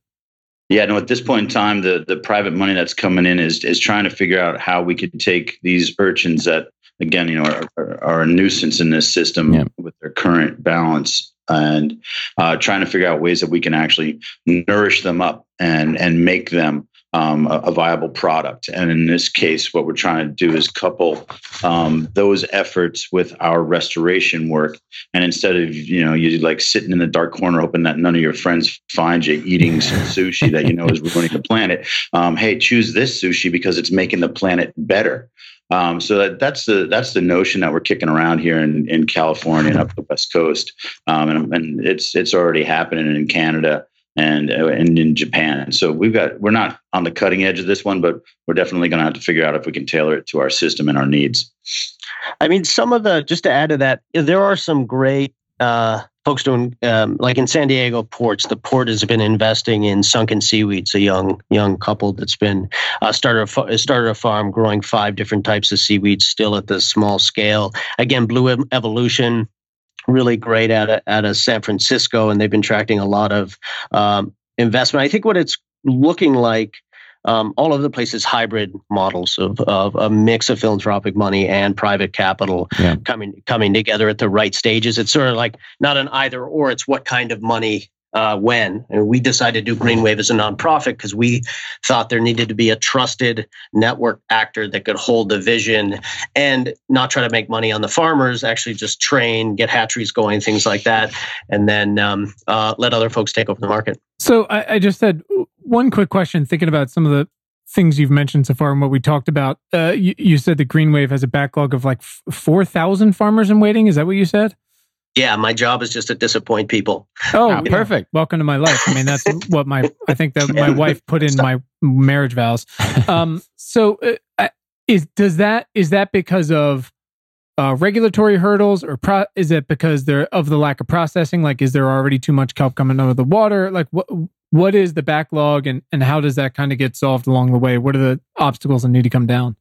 Yeah no at this point in time the the private money that's coming in is is trying to figure out how we could take these urchins that again you know are, are, are a nuisance in this system yeah. with their current balance and uh, trying to figure out ways that we can actually nourish them up and and make them um, a, a, viable product. And in this case, what we're trying to do is couple um, those efforts with our restoration work. And instead of you know you like sitting in the dark corner hoping that none of your friends find you eating some sushi that you know is ruining the planet, um, hey, choose this sushi because it's making the planet better. Um, so that, that's the that's the notion that we're kicking around here in, in California and up the West Coast, um, and, and it's it's already happening in Canada and uh, and in Japan. So we've got we're not on the cutting edge of this one, but we're definitely going to have to figure out if we can tailor it to our system and our needs. I mean, some of the just to add to that, there are some great uh, folks doing um, like in San Diego ports. The port has been investing in sunken seaweeds. A young young couple that's been uh, started a started a farm growing five different types of seaweeds, still at the small scale. Again, Blue Evolution really great at a, at a San Francisco, and they've been attracting a lot of um, investment. I think what it's looking like um, all over the place is hybrid models of, of a mix of philanthropic money and private capital yeah. coming coming together at the right stages. It's sort of like not an either or. It's what kind of money uh, when. And we decided to do Greenwave as a nonprofit because we thought there needed to be a trusted network actor that could hold the vision and not try to make money on the farmers, actually just train, get hatcheries going, things like that, and then um, uh, let other folks take over the market. So I, I just had one quick question thinking about some of the things you've mentioned so far and what we talked about. Uh, you, you, said the Greenwave has a backlog of like 4,000 farmers in waiting. Is that what you said? Yeah, my job is just to disappoint people. Oh, perfect. Welcome to my life. I mean, that's what my, I think that my wife put in my marriage vows. Um, so uh, is, does that, is that because of, uh, regulatory hurdles or pro- is it because they're of the lack of processing? Like, is there already too much kelp coming out of the water? Like what, what is the backlog and, and how does that kind of get solved along the way? What are the obstacles that need to come down?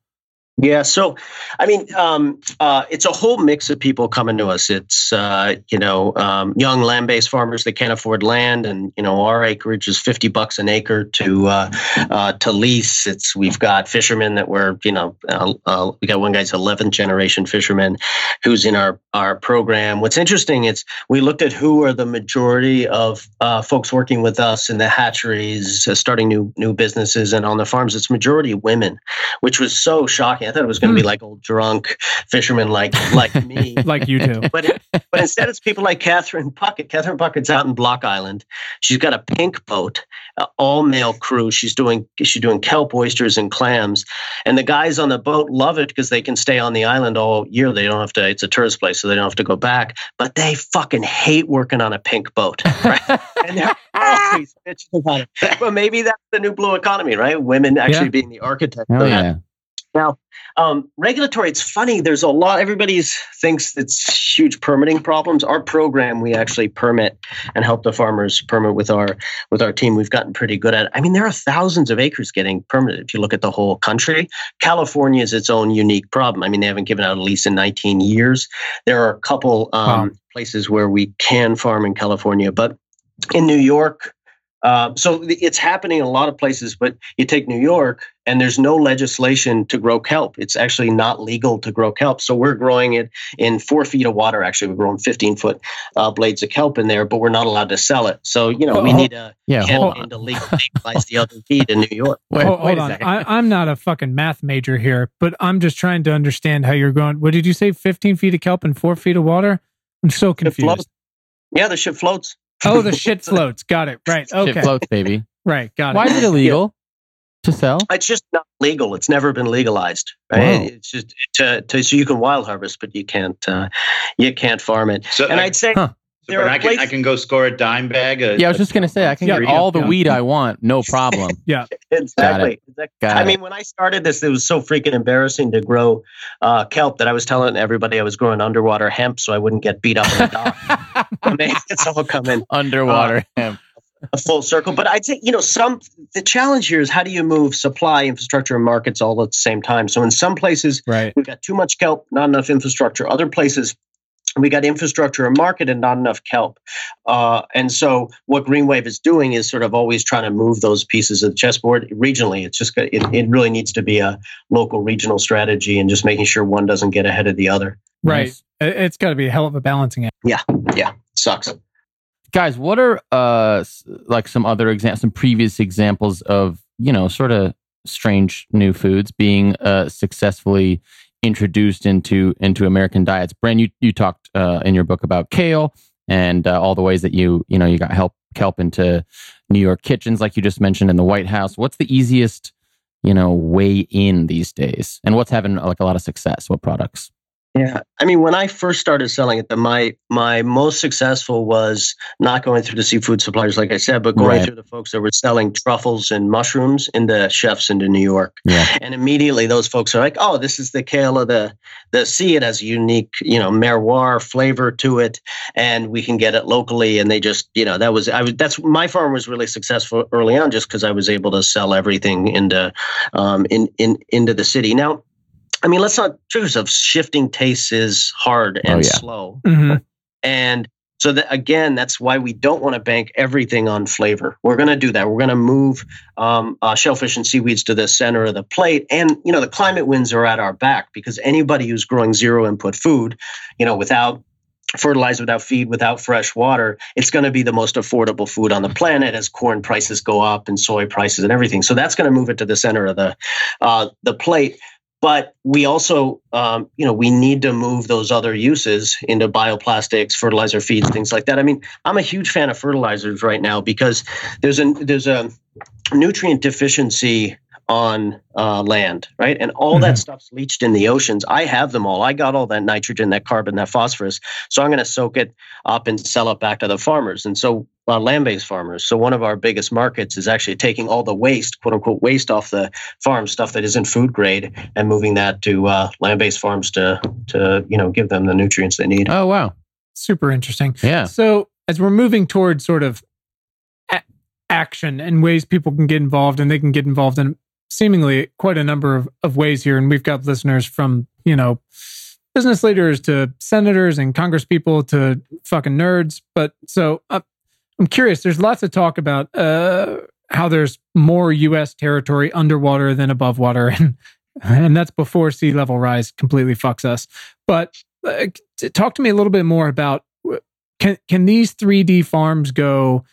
Yeah, so I mean, um, uh, it's a whole mix of people coming to us. It's uh, you know um, young land-based farmers that can't afford land, and you know our acreage is fifty bucks an acre to uh, uh to lease. It's we've got fishermen that were you know uh, uh, we got one guy's eleventh generation fisherman who's in our our program. What's interesting is we looked at who are the majority of folks working with us in the hatcheries, starting new new businesses, and on the farms. It's majority women, which was so shocking. I thought it was going to be hmm. like old drunk fishermen like like me, like you do. But it, but instead, it's people like Catherine Puckett. Catherine Puckett's out in Block Island. She's got a pink boat, uh, all male crew. She's doing she's doing kelp, oysters, and clams. And the guys on the boat love it because they can stay on the island all year. They don't have to. It's a tourist place, so they don't have to go back. But they fucking hate working on a pink boat, right? and they're always bitching about it. But maybe that's the new blue economy, right? Women actually yeah. being the architect. Oh, yeah. Now, um, regulatory, it's funny. There's a lot. Everybody thinks it's huge permitting problems. Our program, we actually permit and help the farmers permit with our with our team. We've gotten pretty good at it. I mean, there are thousands of acres getting permitted. If you look at the whole country, California is its own unique problem. I mean, they haven't given out a lease in 19 years. There are a couple um, wow. places where we can farm in California, but in New York, uh, so it's happening in a lot of places, but you take New York and there's no legislation to grow kelp. It's actually not legal to grow kelp. So we're growing it in four feet of water. Actually, we're growing 15 foot uh, blades of kelp in there, but we're not allowed to sell it. So, you know, oh, we need a yeah, campaign to legalize the other feet in New York. Wait, hold, hold on. I, am not a fucking math major here, but I'm just trying to understand how you're going. What did you say? 15 feet of kelp and four feet of water? I'm so confused. Yeah, the ship floats. Oh, the shit floats. Got it. Right. Okay. Shit floats, baby. Right. Got it. Why is it illegal yeah. to sell? It's just not legal. It's never been legalized. Right. It's just to, to, so you can wild harvest, but you can't uh, you can't farm it. So, and I, I'd say huh. There I can, I can go score a dime bag. A, yeah, I was just going to say, I can get all the yeah. weed I want, no problem. yeah, exactly. exactly. I mean, when I started this, it was so freaking embarrassing to grow uh, kelp that I was telling everybody I was growing underwater hemp so I wouldn't get beat up in the dock. I mean, it's all coming underwater uh, hemp. A full circle, but I'd say you know some. The challenge here is how do you move supply, infrastructure, and markets all at the same time. So in some places, right. we've got too much kelp, not enough infrastructure. Other places, we got infrastructure and market and not enough kelp. Uh, and so what Greenwave is doing is sort of always trying to move those pieces of the chessboard regionally. It's just it, it really needs to be a local regional strategy and just making sure one doesn't get ahead of the other. Right. Nice. It's got to be a hell of a balancing act. Yeah. Yeah. Sucks. Guys, what are uh like some other examples, some previous examples of you know, sort of strange new foods being uh, successfully introduced into into American diets. Bren, you you talked uh, in your book about kale and uh, all the ways that you you know you got help kelp into New York kitchens, like you just mentioned in the White House. What's the easiest you know way in these days, and what's having like a lot of success? What products? Yeah, I mean, when I first started selling it, the, my my most successful was not going through the seafood suppliers, like I said, but going Right. through the folks that were selling truffles and mushrooms into chefs into New York. Yeah. And immediately, those folks are like, "Oh, this is the kale of the the sea. It has a unique, you know, merroir flavor to it, and we can get it locally." And they just, you know, that was I was that's my farm was really successful early on, just because I was able to sell everything into um, in in into the city. Now, I mean, let's not truth of shifting tastes is hard and Oh, yeah. slow. Mhm. And so that again, that's why we don't want to bank everything on flavor. We're going to do that. We're going to move um, uh, shellfish and seaweeds to the center of the plate, and you know the climate winds are at our back because anybody who's growing zero input food, you know, without fertilizer, without feed, without fresh water, it's going to be the most affordable food on the planet as corn prices go up and soy prices and everything. So that's going to move it to the center of the uh, the plate but we also um, you know we need to move those other uses into bioplastics fertilizer feeds things like that. I mean i'm a huge fan of fertilizers right now because there's a there's a nutrient deficiency on uh, land right and all that stuff's leached in the oceans i have them all i got all that nitrogen that carbon that phosphorus so i'm going to soak it up and sell it back to the farmers and so uh, land-based farmers so one of our biggest markets is actually taking all the waste quote unquote waste off the farm stuff that isn't food grade and moving that to uh, land-based farms to to you know give them the nutrients they need. Oh wow. Super interesting. Yeah. So, as we're moving towards sort of a- action and ways people can get involved, and they can get involved in seemingly quite a number of, of ways here. And we've got listeners from, you know, business leaders to senators and congresspeople to fucking nerds. But so uh, I'm curious, there's lots of talk about uh, how there's more U.S. territory underwater than above water. And, and that's before sea level rise completely fucks us. But uh, talk to me a little bit more about can can these 3D farms go?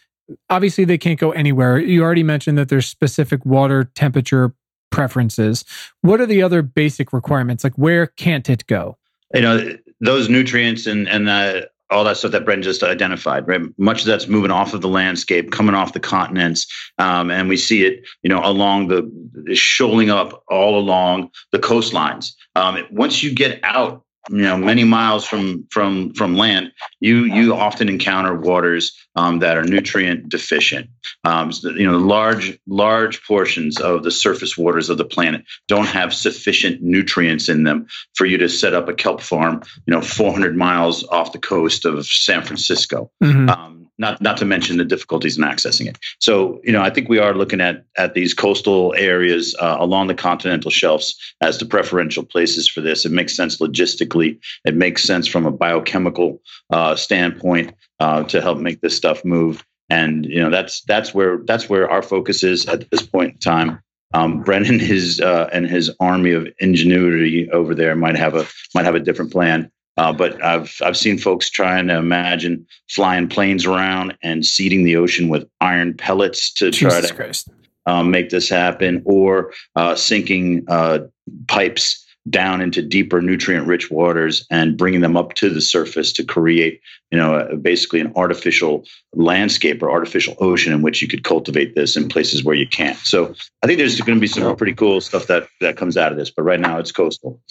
Obviously, they can't go anywhere. You already mentioned that there's specific water temperature preferences. What are the other basic requirements? Like, where can't it go? you know those nutrients and and all that stuff that Bren just identified, right? Much of that's moving off of the landscape, coming off the continents, um, and we see it, you know, along the shoaling up all along the coastlines. Um, once you get out, you know, many miles from from from land, you you often encounter waters um, that are nutrient deficient. Um, you know, large large portions of the surface waters of the planet don't have sufficient nutrients in them for you to set up a kelp farm, you know, 400 miles off the coast of San Francisco. Mhm. Um, not not to mention the difficulties in accessing it. So, you know, I think we are looking at at these coastal areas uh, along the continental shelves as the preferential places for this. It makes sense logistically. It makes sense from a biochemical uh, standpoint uh, to help make this stuff move. And you know, that's that's where that's where our focus is at this point in time. Um, Brennan his uh, and his army of ingenuity over there might have a might have a different plan. Uh, but I've I've seen folks trying to imagine flying planes around and seeding the ocean with iron pellets to try to Christ. um, make this happen, or uh, sinking uh, pipes down into deeper nutrient-rich waters and bringing them up to the surface to create, you know, uh, basically an artificial landscape or artificial ocean in which you could cultivate this in places where you can't. So I think there's going to be some pretty cool stuff that that comes out of this. But right now, it's coastal.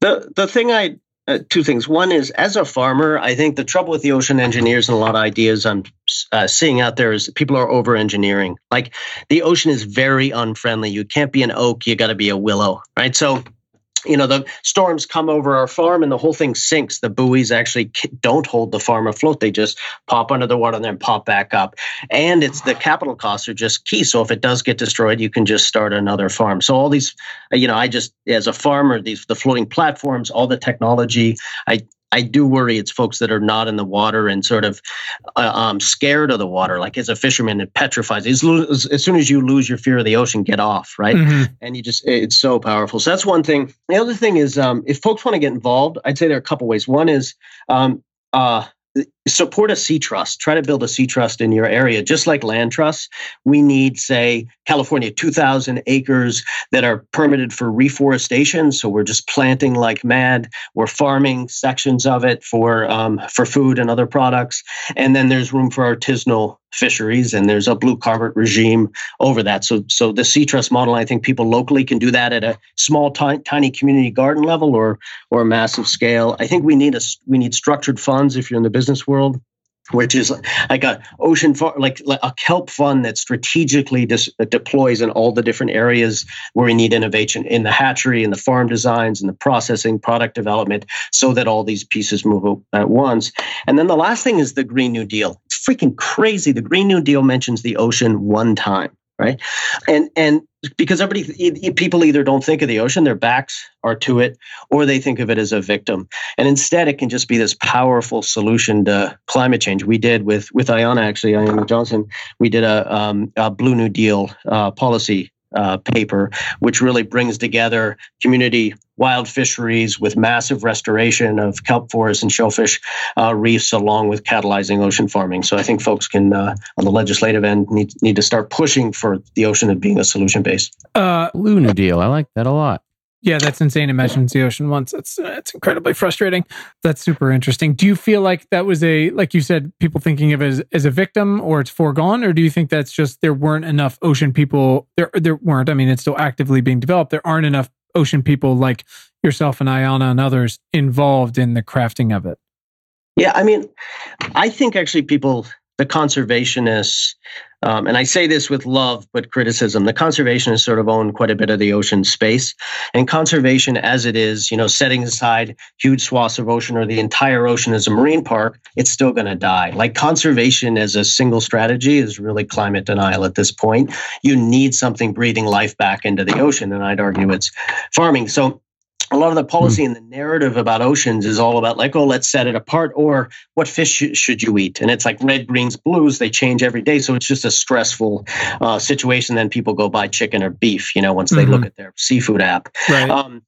The the thing I uh, two things. One is as a farmer, I think the trouble with the ocean engineers and a lot of ideas I'm uh, seeing out there is people are over engineering. Like the ocean is very unfriendly. You can't be an oak. You got to be a willow, right? So. You know the storms come over our farm and the whole thing sinks. The buoys actually don't hold the farm afloat; they just pop under the water and then pop back up. And it's the capital costs are just key. So if it does get destroyed, you can just start another farm. So all these you know, I just as a farmer, these the floating platforms, all the technology, I I do worry it's folks that are not in the water and sort of uh, um, scared of the water. Like as a fisherman, it petrifies. As, as, soon as you lose your fear of the ocean, get off, right? Mhm. and you just it's so powerful so that's one thing the other thing is um, if folks want to get involved i'd say there are a couple ways one is um, uh, support a sea trust. Try to build a sea trust in your area, just like land trusts. We need, say, California, 2,000 acres that are permitted for reforestation. So we're just planting like mad. We're farming sections of it for um, for food and other products. And then there's room for artisanal fisheries, and there's a blue carbon regime over that. So, so the sea trust model, I think people locally can do that at a small, tiny, tiny community garden level or or a massive scale. I think we need a we need structured funds if you're in the business world which is like a ocean like, like a kelp fund that strategically dis, deploys in all the different areas where we need innovation in the hatchery in the farm designs and the processing product development so that all these pieces move at once. And then the last thing is the green new deal. It's freaking crazy. The green new deal mentions the ocean one time right? And and because everybody people either don't think of the ocean, their backs are to it, or they think of it as a victim. And instead, it can just be this powerful solution to climate change. We did with with Ayana actually, Ayana Johnson. We did a, um, a Blue New Deal uh, policy uh, paper, which really brings together community wild fisheries with massive restoration of kelp forests and shellfish uh, reefs, along with catalyzing ocean farming. So I think folks can, uh, on the legislative end, need need to start pushing for the ocean of being a solution base. Uh, Blue New Deal, I like that a lot. Yeah, that's insane. Mentions the ocean once. It's it's incredibly frustrating. That's super interesting. Do you feel like that was a like you said, people thinking of as, as a victim or it's foregone, or do you think that's just there weren't enough ocean people? There there weren't. I mean, it's still actively being developed. There aren't enough ocean people like yourself and Ayana and others involved in the crafting of it. Yeah, I mean, I think actually people the conservationists, um, and I say this with love but criticism, the conservationists sort of own quite a bit of the ocean space. And conservation, as it is, you know, setting aside huge swaths of ocean or the entire ocean as a marine park, it's still going to die. Like conservation as a single strategy is really climate denial at this point. You need something breathing life back into the ocean, and I'd argue it's farming. So a lot of the policy and the narrative about oceans is all about like, oh, let's set it apart, or what fish sh- should you eat? And it's like red, greens, blues. They change every day, so it's just a stressful uh, situation. Then people go buy chicken or beef, you know, once they mm-hmm. look at their seafood app. Right. Um,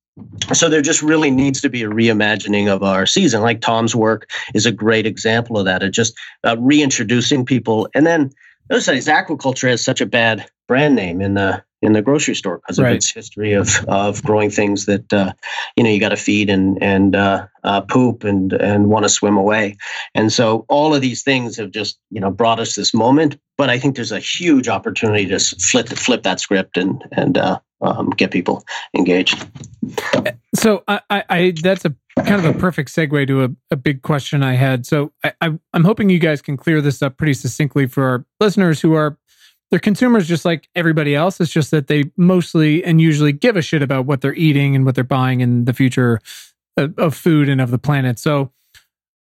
so there just really needs to be a reimagining of our season. Like Tom's work is a great example of that. Of just uh, reintroducing people, and then notice that aquaculture has such a bad brand name in the in the grocery store because of right. its history of of growing things that uh, you know you got to feed and and uh, uh, poop and and want to swim away, and so all of these things have just you know brought us this moment. But I think there's a huge opportunity to flip flip that script and and uh, um, get people engaged. So I, I, I that's a kind of a perfect segue to a, a big question I had. So I, I I'm hoping you guys can clear this up pretty succinctly for our listeners who are they're consumers just like everybody else. It's just that they mostly and usually give a shit about what they're eating and what they're buying in the future of, of food and of the planet. So,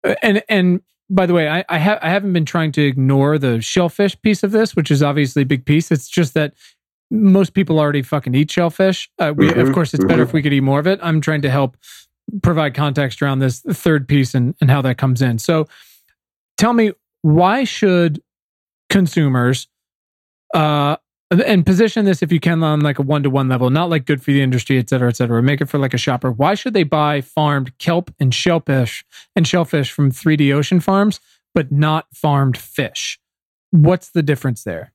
uh, and and by the way, I I, ha- I haven't been trying to ignore the shellfish piece of this, which is obviously a big piece. It's just that most people already fucking eat shellfish. Uh, we, mm-hmm. Of course, it's better if we could eat more of it. I'm trying to help provide context around this third piece and, and how that comes in. So, tell me why should consumers uh, and position this if you can on like a one to one level, not like good for the industry, et cetera, et cetera. Make it for like a shopper. Why should they buy farmed kelp and shellfish and shellfish from 3D Ocean Farms, but not farmed fish? What's the difference there?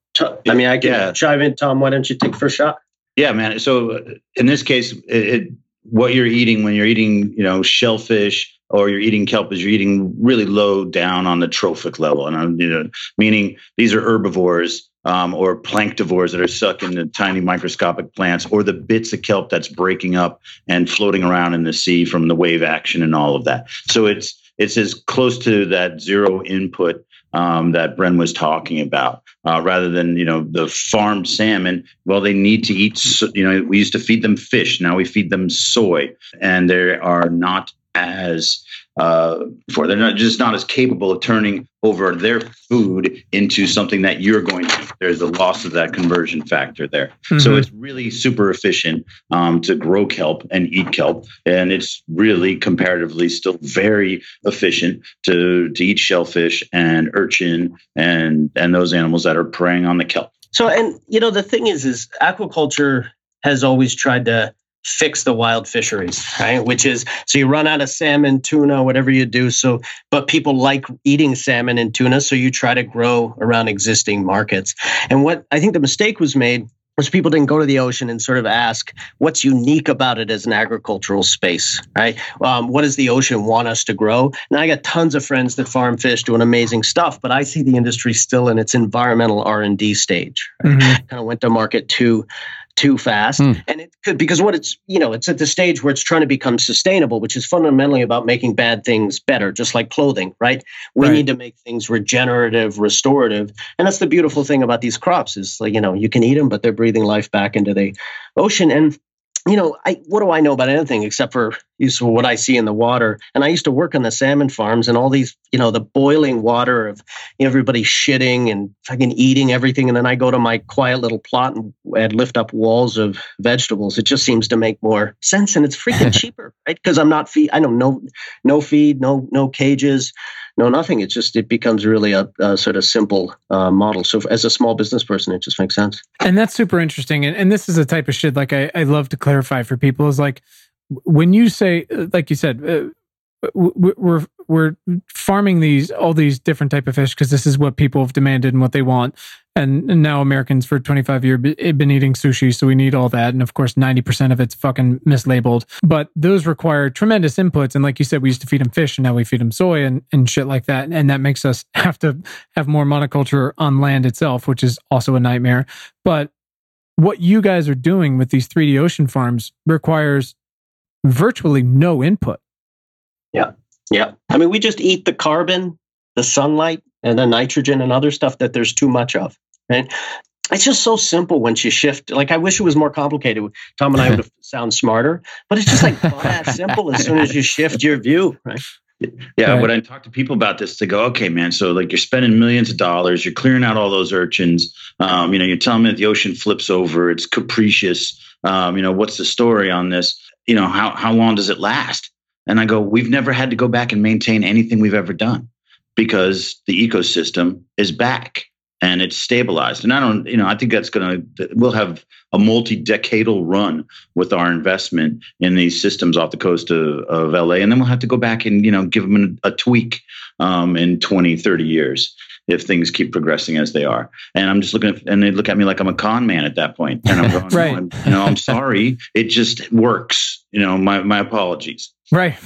I mean, I can yeah. chime in, Tom. Why don't you take first shot? Yeah, man. So uh, in this case, it, it, what you're eating when you're eating, you know, shellfish or you're eating kelp is you're eating really low down on the trophic level, and I'm, you know, meaning these are herbivores um, or planktivores that are sucking the tiny microscopic plants, or the bits of kelp that's breaking up and floating around in the sea from the wave action and all of that. So it's it's as close to that zero input um, that Bren was talking about, uh, rather than you know the farmed salmon. Well, they need to eat. You know, we used to feed them fish. Now we feed them soy, and they are not as uh, for they're not just not as capable of turning over their food into something that you're going to. There's a loss of that conversion factor there. Mm-hmm. So it's really super efficient um, to grow kelp and eat kelp, and it's really comparatively still very efficient to to eat shellfish and urchin and and those animals that are preying on the kelp. So and you know the thing is is aquaculture has always tried to fix the wild fisheries, right? Which is so you run out of salmon, tuna, whatever you do. So, but people like eating salmon and tuna, so you try to grow around existing markets. And what I think the mistake was made was people didn't go to the ocean and sort of ask what's unique about it as an agricultural space, right? Um, what does the ocean want us to grow? And I got tons of friends that farm fish doing amazing stuff, but I see the industry still in its environmental R and D stage. Right? Mm-hmm. Kind of went to market too too fast mm. and it could because what it's you know it's at the stage where it's trying to become sustainable which is fundamentally about making bad things better just like clothing right we right. need to make things regenerative restorative and that's the beautiful thing about these crops is like you know you can eat them but they're breathing life back into the ocean and you know, I what do I know about anything except for what I see in the water? And I used to work on the salmon farms, and all these, you know, the boiling water of everybody shitting and fucking eating everything, and then I go to my quiet little plot and, and lift up walls of vegetables. It just seems to make more sense, and it's freaking cheaper, right? Because I'm not feed. I don't know, no feed, no no cages no nothing. It's just it becomes really a, a sort of simple uh, model. So as a small business person it just makes sense. And that's super interesting. And, and this is a type of shit like I, I love to clarify for people is like when you say like you said uh, we're we're farming these all these different type of fish because this is what people have demanded and what they want. And, and now americans for 25 years have eh, been eating sushi so we need all that. And of course 90% of it's fucking mislabeled. But those require tremendous inputs. And like you said we used to feed them fish and now we feed them soy and, and shit like that. And that makes us have to have more monoculture on land itself which is also a nightmare. But what you guys are doing with these 3d ocean farms requires virtually no input yeah. Yeah. I mean, we just eat the carbon, the sunlight, and the nitrogen and other stuff that there's too much of. Right. It's just so simple once you shift. Like, I wish it was more complicated. Tom and I would sound smarter, but it's just like that simple as soon as you shift your view. Right. Yeah, right. when I talk to people about this, they go, "Okay, man. So like you're spending millions of dollars, you're clearing out all those urchins. Um, you know, you're telling me that the ocean flips over. It's capricious. Um, you know, what's the story on this? You know, how how long does it last? And I go, we've never had to go back and maintain anything we've ever done because the ecosystem is back and it's stabilized. And I don't, you know, I think that's going to, we'll have a multi decadal run with our investment in these systems off the coast of, of LA. And then we'll have to go back and, you know, give them a, a tweak um, in 20, 30 years if things keep progressing as they are. And I'm just looking at, and they look at me like I'm a con man at that point. And I'm going, right. no, I'm, you know, I'm sorry. It just works. You know, my, my apologies. Right.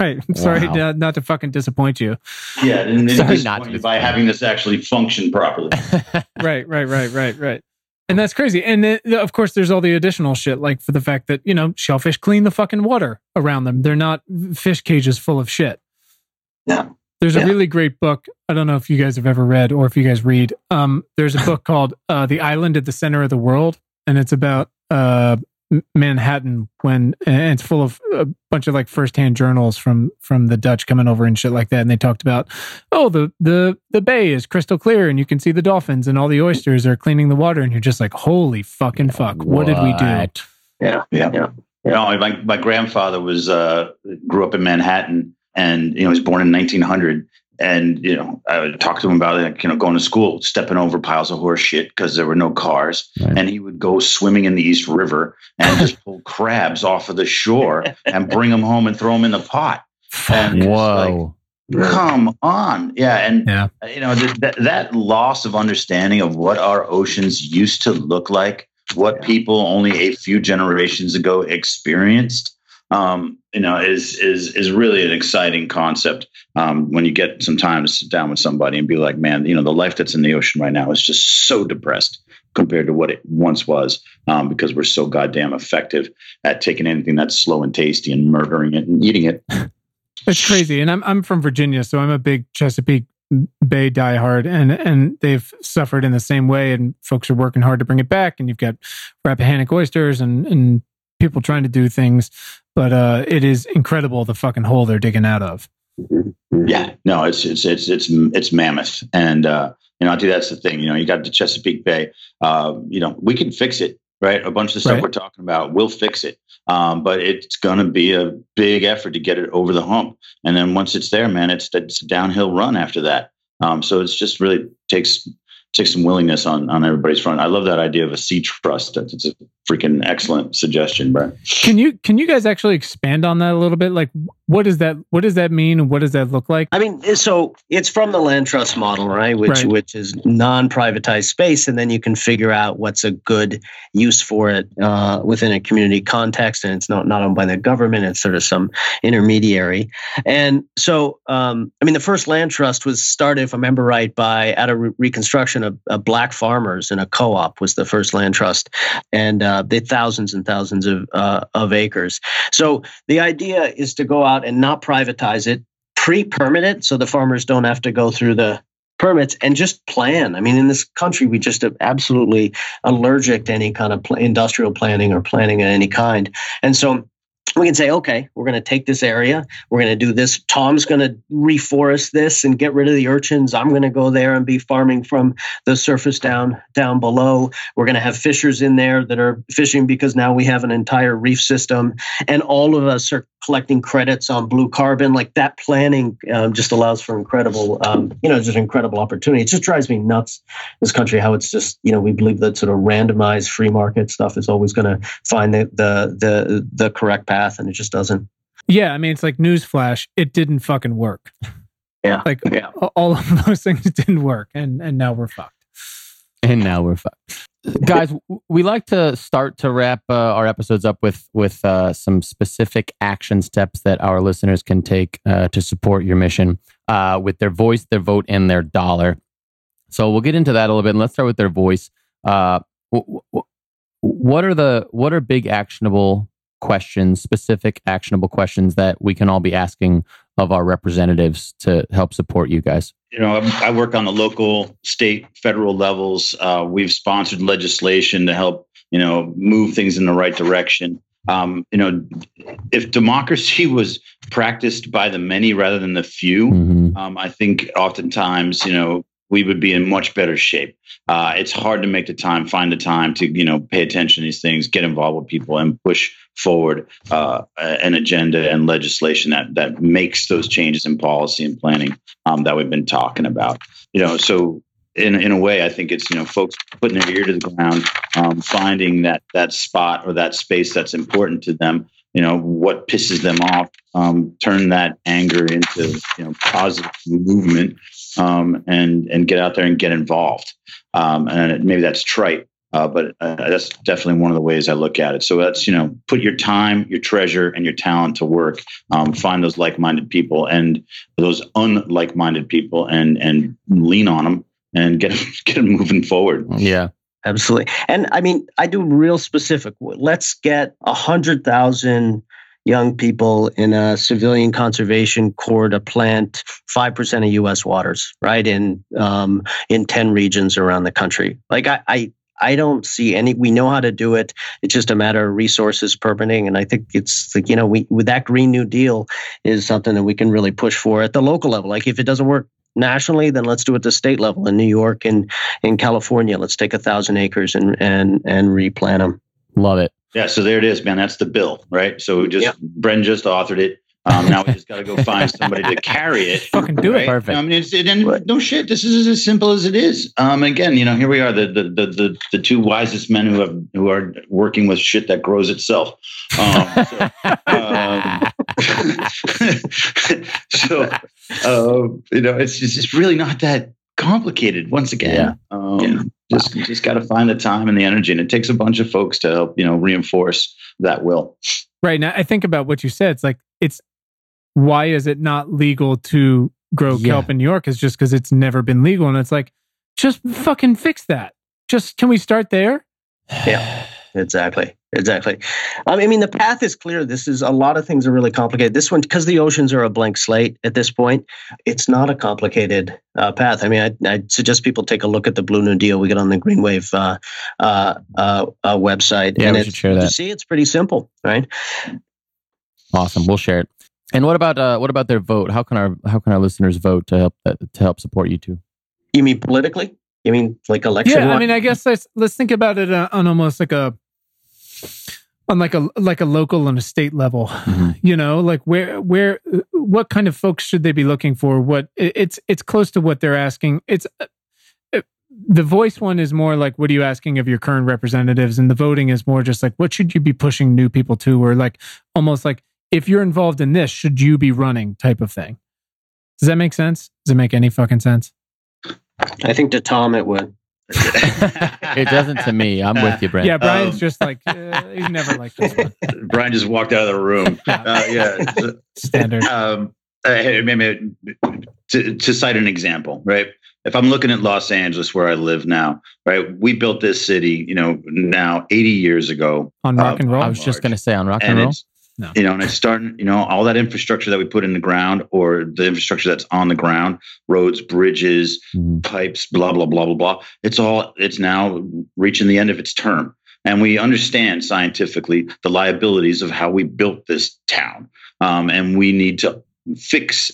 Right. I'm sorry wow. to, not to fucking disappoint you. Yeah, and sorry not to by having this actually function properly. right, right, right, right, right. And that's crazy. And then, of course, there's all the additional shit, like for the fact that, you know, shellfish clean the fucking water around them. They're not fish cages full of shit. Yeah. There's yeah. a really great book. I don't know if you guys have ever read or if you guys read. Um, there's a book called uh, The Island at the Center of the World. And it's about uh, Manhattan when and it's full of a bunch of like firsthand journals from from the Dutch coming over and shit like that. And they talked about, oh, the the the bay is crystal clear and you can see the dolphins and all the oysters are cleaning the water. And you're just like, holy fucking fuck, what, what did we do? Yeah, yeah, yeah. yeah. You know, my my grandfather was uh, grew up in Manhattan, and you know, he was born in 1900 and you know i would talk to him about like you know going to school stepping over piles of horse shit because there were no cars. Right. and he would go swimming in the east river and just pull crabs off of the shore and bring them home and throw them in the pot. And whoa. like, come on. Yeah. And yeah. you know that, that loss of understanding of what our oceans used to look like what yeah. people only a few generations ago experienced um, you know, is is is really an exciting concept um, when you get some time to sit down with somebody and be like, man, you know, the life that's in the ocean right now is just so depressed compared to what it once was um, because we're so goddamn effective at taking anything that's slow and tasty and murdering it and eating it. It's crazy, and I'm I'm from Virginia, so I'm a big Chesapeake Bay diehard, and and they've suffered in the same way, and folks are working hard to bring it back. And you've got Rappahannock oysters and and people trying to do things but uh, it is incredible the fucking hole they're digging out of. Mm-hmm. Yeah, no, it's it's it's it's it's mammoth, and uh, you know I think that's the thing. You know, you got the Chesapeake Bay. Uh, you know, we can fix it, right? A bunch of the stuff right. we're talking about, we'll fix it, um, but it's going to be a big effort to get it over the hump. And then once it's there, man, it's it's a downhill run after that. Um, so it's just really takes take some willingness on on everybody's front. I love that idea of a sea trust. It's a freaking excellent suggestion, Bren. Can you can you guys actually expand on that a little bit? Like, what does that what does that mean, and what does that look like? I mean, so it's from the land trust model, right? Which Right. which is non-privatized space, and then you can figure out what's a good use for it uh, within a community context, and it's not not owned by the government; it's sort of some intermediary. And so, um, I mean, the first land trust was started, if I remember right, by out of re- Reconstruction, of, of black farmers in a co-op was the first land trust, and uh, they thousands and thousands of uh, of acres. So the idea is to go out and not privatize it, pre-permit it, so the farmers don't have to go through the permits and just plan. I mean, in this country, we just are absolutely allergic to any kind of pl- industrial planning or planning of any kind, and so. We can say, okay, we're going to take this area. We're going to do this. Tom's going to reforest this and get rid of the urchins. I'm going to go there and be farming from the surface down down below. We're going to have fishers in there that are fishing because now we have an entire reef system, and all of us are collecting credits on blue carbon. Like that planning um, just allows for incredible, um, you know, just incredible opportunity. It just drives me nuts. This country, how it's just, you know, we believe that sort of randomized free market stuff is always going to find the the the the correct path, and it just doesn't. Yeah, I mean, it's like newsflash. It didn't fucking work. Yeah. Like Yeah. all of those things didn't work, and and now we're fucked. and now we're fucked. Guys, we like to start to wrap uh, our episodes up with with uh, some specific action steps that our listeners can take uh, to support your mission uh, with their voice, their vote, and their dollar. So we'll get into that a little bit, and let's start with their voice. Uh, w- w- what are the what are big actionable questions, specific actionable questions that we can all be asking of our representatives to help support you guys? you know, I I work on the local, state, federal levels. Uh, we've sponsored legislation to help, you know, move things in the right direction. Um, you know, if democracy was practiced by the many rather than the few, Mhm. um, I think oftentimes, you know, we would be in much better shape. Uh, it's hard to make the time, find the time to, you know, pay attention to these things, get involved with people, and push forward uh, an agenda and legislation that that makes those changes in policy and planning um, that we've been talking about. You know, so in in a way, I think it's you know folks putting their ear to the ground, um, finding that that spot or that space that's important to them. You know what pisses them off, um, turn that anger into you know positive movement, um, and and get out there and get involved. Um, and maybe that's trite, uh, but uh, that's definitely one of the ways I look at it. So that's you know put your time, your treasure, and your talent to work. Um, find those like-minded people and those unlike-minded people, and and lean on them and get get them moving forward. Yeah. Absolutely. And I mean, I do real specific. Let's get a hundred thousand young people in a civilian conservation corps to plant five percent of U.S. waters, right in um, in ten regions around the country. Like I. I I don't see any. We know how to do it. It's just a matter of resources, permitting, and I think it's like you know, we with that Green New Deal is something that we can really push for at the local level. Like if it doesn't work nationally, then let's do it at the state level in New York and in California. Let's take a thousand acres and and and replant them. Love it. Yeah, so there it is, man. That's the bill, right? So we just Yep. Bren just authored it. Um, now we just got to go find somebody to carry it. Fucking do it. right? Perfect. I mean, it's, it, and Right. no shit. This is as simple as it is. Um, again, you know, here we are, the the, the the the two wisest men who have who are working with shit that grows itself. Um, so, um, so uh, you know, it's just it's really not that complicated. Once again, um, Yeah. just just got to find the time and the energy, and it takes a bunch of folks to help you know reinforce that will. Right now, I think about what you said. It's like it's why is it not legal to grow Yeah. kelp in New York? Is just because it's never been legal, and it's like just fucking fix that. Just can we start there? Yeah. Exactly. Exactly. Um, I mean, the path is clear. This is a lot of things are really complicated. This one, because the oceans are a blank slate at this point, it's not a complicated uh, path. I mean, I, I suggest people take a look at the Blue New Deal we get on the Green Wave uh, uh, uh, uh, website. Yeah, and we it's- should share To that. see, it's pretty simple, right? Awesome. We'll share it. And what about uh, what about their vote? How can our how can our listeners vote to help uh, to help support you two? You mean politically? You mean like election? Yeah, I mean, I guess let's let's think about it uh, on almost like a on like a like a local and a state level. Mhm. You know, like where where what kind of folks should they be looking for? What it's it's close to what they're asking. It's uh, uh, the voice one is more like what are you asking of your current representatives and the voting is more just like what should you be pushing new people to or like almost like if you're involved in this should you be running type of thing does that make sense does it make any fucking sense I think to Tom it would. it doesn't to me. I'm with you, Brian. yeah brian's Um, just like uh, he's never like this one Brian just walked out of the room. Uh, yeah. Standard um, uh, hey, maybe to, to cite an example, right? If I'm looking at Los Angeles, where I live now, right? We built this city, you know, now 80 years ago, on rock um, and roll I was just going to say on rock and, and roll. it's No. you know, and it's starting, you know, all that infrastructure that we put in the ground, or the infrastructure that's on the ground, roads, bridges, Mhm. pipes, blah blah blah blah blah. It's all it's now reaching the end of its term, and we understand scientifically the liabilities of how we built this town, um, and we need to fix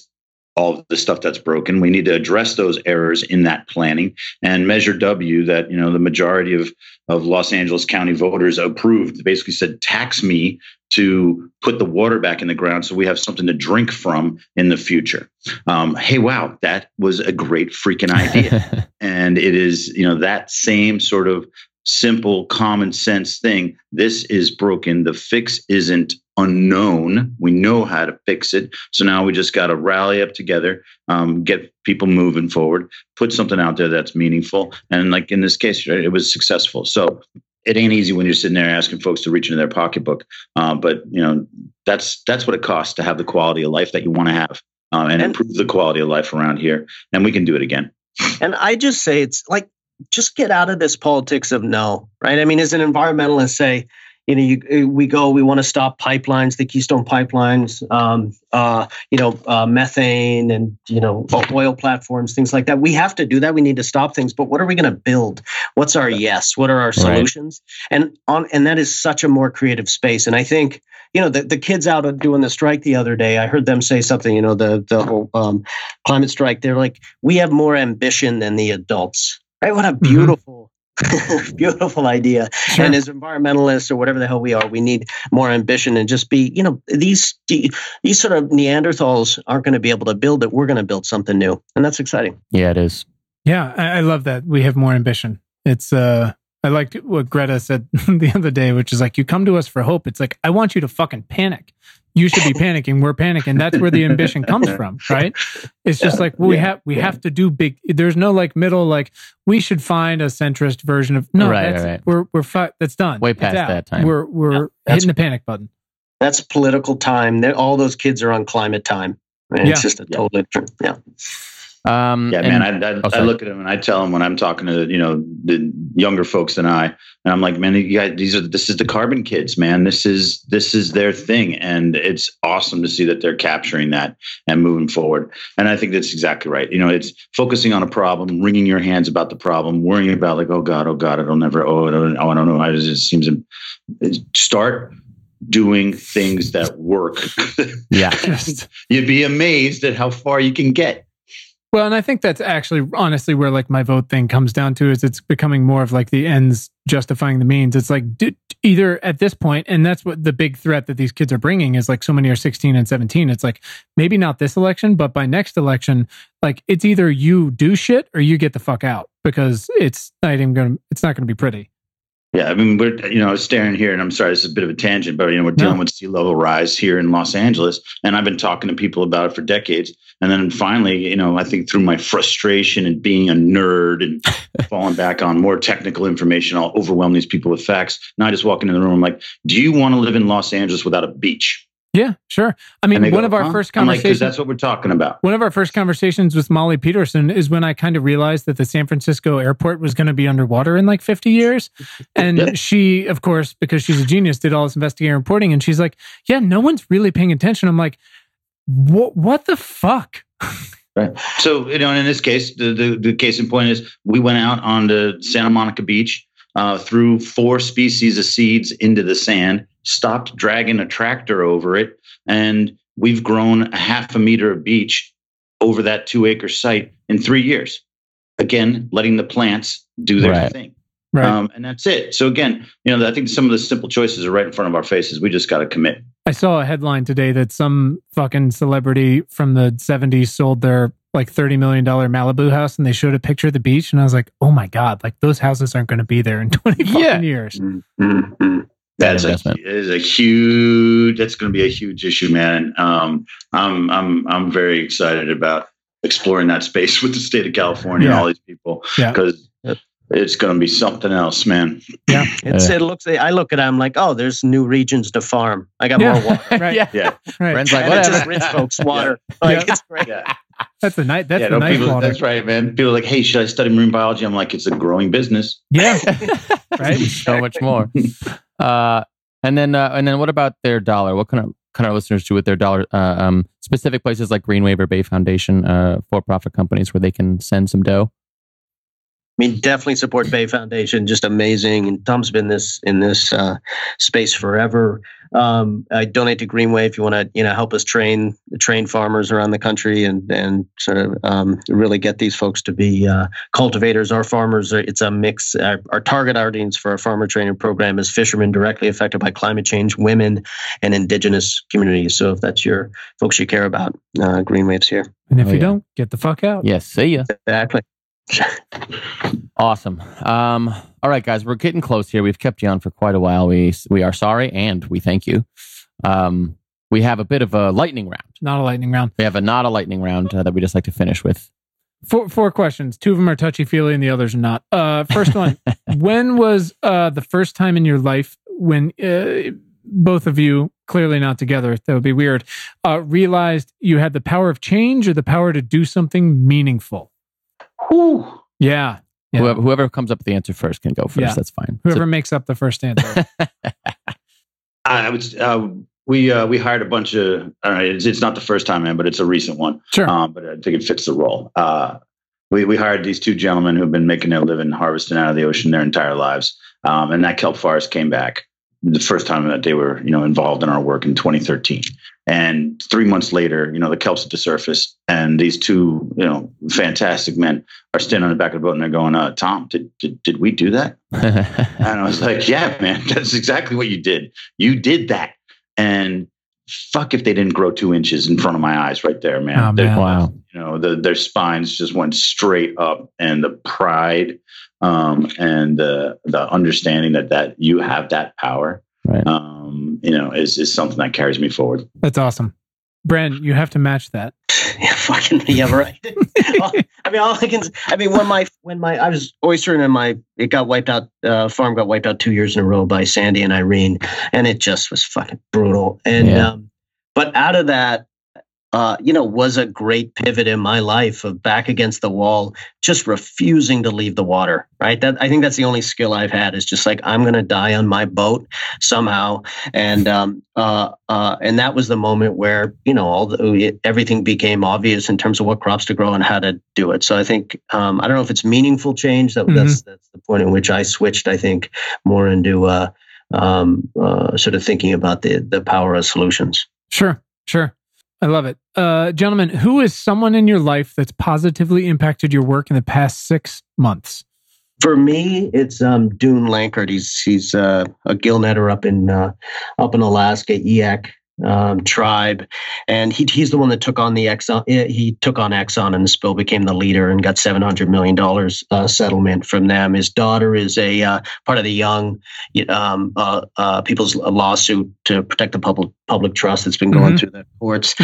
all of the stuff that's broken. We need to address those errors in that planning and measure W that you know the majority of of Los Angeles County voters approved. Basically said, tax me to put the water back in the ground so we have something to drink from in the future. Um, hey, wow, that was a great freaking idea and it is you know that same sort of simple common sense thing. This is broken. The fix isn't unknown. We know how to fix it. So now we just got to rally up together um, get people moving forward put something out there that's meaningful. And like in this case right, it was successful. So it ain't easy when you're sitting there asking folks to reach into their pocketbook uh, but you know that's that's what it costs to have the quality of life that you want to have uh, and, And- improve the quality of life around here. And we can do it again. And I just say it's like just get out of this politics of no, right? I mean, as an environmentalist, say, you know, you, we go, we want to stop pipelines, the Keystone pipelines, um, uh, you know, uh, methane and you know, oil platforms, things like that. We have to do that. We need to stop things. But what are we going to build? What's our yes? What are our solutions? And on, and that is such a more creative space. And I think you know the, the kids out doing the strike the other day i heard them say something you know the the whole um, climate strike they're like we have more ambition than the adults right what a beautiful beautiful idea Sure. and as environmentalists or whatever the hell we are we need more ambition and just be you know these these sort of neanderthals aren't going to be able to build it we're going to build something new and that's exciting yeah, it is. Yeah, I, I love that. We have more ambition. It's uh I liked what Greta said the other day, which is like you come to us for hope. It's like I want you to fucking panic. You should be panicking. We're panicking. That's where the ambition comes from, right? It's just Yeah, like well, we have we yeah. have to do big. There's no like middle like we should find a centrist version of no. Right, that's, right. We're we're fu- that's done. Way past that time. We're we're that's- hitting the panic button. that's political time They're, all those kids are on climate time right? Yeah. it's just a Yeah. totally different yeah Um, Yeah, and- man. I, I, oh, I look at them and I tell them when I'm talking to you know the younger folks than I, and I'm like, man, you guys, these are this is the carbon kids, man. This is this is their thing, and it's awesome to see that they're capturing that and moving forward. And I think that's exactly right. You know, it's focusing on a problem, wringing your hands about the problem, worrying about like, oh god, oh god, it'll never, oh, I don't, oh, I don't know. I just, it seems to start doing things that work. yeah. You'd be amazed at how far you can get. Well, and I think that's actually honestly where like my vote thing comes down to is it's becoming more of like the ends justifying the means. It's like d- either at this point, and that's what the big threat that these kids are bringing is like so many are 16 and 17. It's like maybe not this election, but by next election, like it's either you do shit or you get the fuck out because it's not even gonna it's not gonna be pretty. Yeah, I mean, we're you know staring here, and I'm sorry, this is a bit of a tangent, but you know we're dealing No. with sea level rise here in Los Angeles, and I've been talking to people about it for decades, and then finally, you know, I think through my frustration and being a nerd and falling back on more technical information, I'll overwhelm these people with facts. Now I just walk into the room, I'm like, "Do you want to live in Los Angeles without a beach?" Yeah, sure. I mean, one go, of our "Huh?" first I'm like, conversations that's what we're talking about. One of our first conversations with Molly Peterson is when I kind of realized that the San Francisco airport was going to be underwater in like 50 years. And Yeah. she, of course, because she's a genius, did all this investigative reporting. And she's like, Yeah, no one's really paying attention. I'm like, What, what the fuck? Right. So, you know, in this case, the, the, the case in point is we went out on the Santa Monica Beach, uh, threw four species of seeds into the sand, stopped dragging a tractor over it, and we've grown a half a meter of beach over that two acre site in three years. Again, letting the plants do their Right. thing. Right. Um, and that's it. So, again, you know, I think some of the simple choices are right in front of our faces. We just got to commit. I saw a headline today that some fucking celebrity from the 70s sold their like thirty million dollar Malibu house, and they showed a picture of the beach, and I was like, oh my god, like those houses aren't going to be there in twenty fucking Yeah. years. Mm-hmm. That's a, is a huge. That's going to be a huge issue, man. Um, I'm I'm I'm very excited about exploring that space with the state of California and all these people Yeah. because it's going to be something else, man. Yeah. It's, it looks. I look at it. I'm like, oh, there's new regions to farm. I got Yeah. more water. Right. yeah. Yeah, Right. Bren's like, and just rich folks water. Like Yeah. it's great. Yeah. That's the night. That's yeah, the no, nice people, water. That's right, man. People are like, hey, should I study marine biology? I'm like, it's a growing business. Yeah. Right. so much more. Uh, and then, uh, and then, what about their dollar? What kind of kind of listeners do with their dollar? Uh, um, specific places like Green Wave or Bay Foundation, uh, for-profit companies where they can send some dough. I mean, definitely support Bay Foundation. Just amazing. And Tom's been this in this uh, space forever. Um, I donate to Greenwave if you want to, you know, help us train train farmers around the country and and sort of um, really get these folks to be uh, cultivators. Our farmers, are, it's a mix. Our, our target audience for our farmer training program is fishermen directly affected by climate change, women, and indigenous communities. So if that's your folks you care about, uh, Greenwave's here. And if Oh, you yeah. don't, get the fuck out. Yes, see ya. Exactly. Awesome. Um, all right, guys, we're getting close here. We've kept you on for quite a while. We we are sorry and we thank you. Um, we have a bit of a lightning round. Not a lightning round. We have a not a lightning round uh, that we just like to finish with. Four, four questions. Two of them are touchy feely, and the others are not. Uh, first one: When was uh, the first time in your life when uh, both of you, clearly not together, that would be weird, uh, realized you had the power of change or the power to do something meaningful? Whew. Yeah. Yeah. Whoever, whoever comes up with the answer first can go first. Yeah. That's fine. Whoever makes up the first answer. I was. Uh, we uh, we hired a bunch of. All right, it's, it's not the first time, man, but it's a recent one. Sure. um, but I think it fits the role. Uh, we we hired these two gentlemen who've been making their living harvesting out of the ocean their entire lives, um, and that kelp forest came back the first time that they were you know involved in our work in 2013. And three months later, you know, the kelp's at the surface, and these two you know fantastic men are standing on the back of the boat, and they're going, uh, "Tom, did did, did we do that?" And I was like, yeah, man, that's exactly what you did. You did that. And fuck if they didn't grow two inches in front of my eyes right there, man. Oh, man. wow. You know, the, their spines just went straight up and the pride um, and the, the understanding that, that you have that power, Right. um, you know, is, is something that carries me forward. That's awesome. Bren, you have to match that. Yeah, fucking yeah, right. Well, I mean, all I can. I mean, when my when my I was oystering and my it got wiped out. Uh, farm got wiped out two years in a row by Sandy and Irene, and it just was fucking brutal. And Yeah. um, but out of that, uh, you know, was a great pivot in my life of back against the wall, just refusing to leave the water. Right. That I think that's the only skill I've had is just like I'm going to die on my boat somehow, and um, uh, uh, and that was the moment where you know all the everything became obvious in terms of what crops to grow and how to do it. So I think um, I don't know if it's meaningful change. That that's that's the point at which I switched. I think more into uh, um, uh, sort of thinking about the the power of solutions. Sure, sure. I love it. Uh, gentlemen, who is someone in your life that's positively impacted your work in the past six months? For me, it's um, Dune Lankard. He's he's uh, a gill netter up in uh, up in Alaska, Eyak um, tribe, and he he's the one that took on the Exxon. eh, He took on Exxon, and the spill became the leader and got seven hundred million dollars uh, settlement from them. His daughter is a uh, part of the young um, uh, uh, people's lawsuit to protect the public public trust that's been going Mhm. through the courts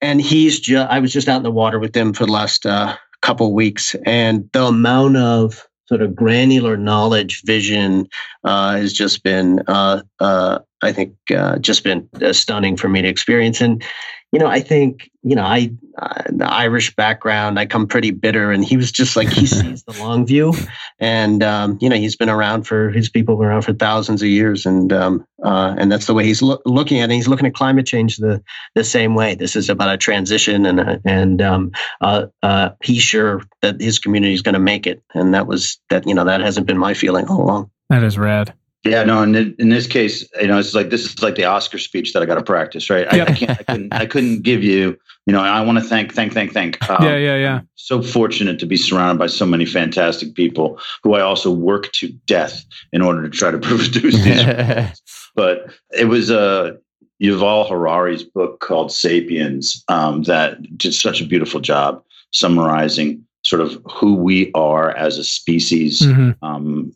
and he's just i was just out in the water with him for the last uh, couple of weeks and the amount of sort of granular knowledge vision uh, has just been uh, uh, i think uh, just been uh, stunning for me to experience and you know i think you know i uh, the irish background i come pretty bitter and he was just like he sees the long view and um, you know he's been around for his people been around for thousands of years and um, uh, and that's the way he's loo- looking at it he's looking at climate change the the same way. This is about a transition, and a- and um, uh, uh, he's sure that his community is going to make it, and that was that. You know, that hasn't been my feeling all along. That is rad. Yeah, no. In, in this case, you know, it's like this is like the Oscar speech that I got to practice, right? I, Yep. I can't, I couldn't, I couldn't give you. You know, I want to thank, thank, thank, thank. Um, yeah, yeah, yeah. so fortunate to be surrounded by so many fantastic people who I also work to death in order to try to produce these. but it was uh, Yuval Harari's book called *Sapiens* um, that did such a beautiful job summarizing sort of who we are as a species, Mhm. um,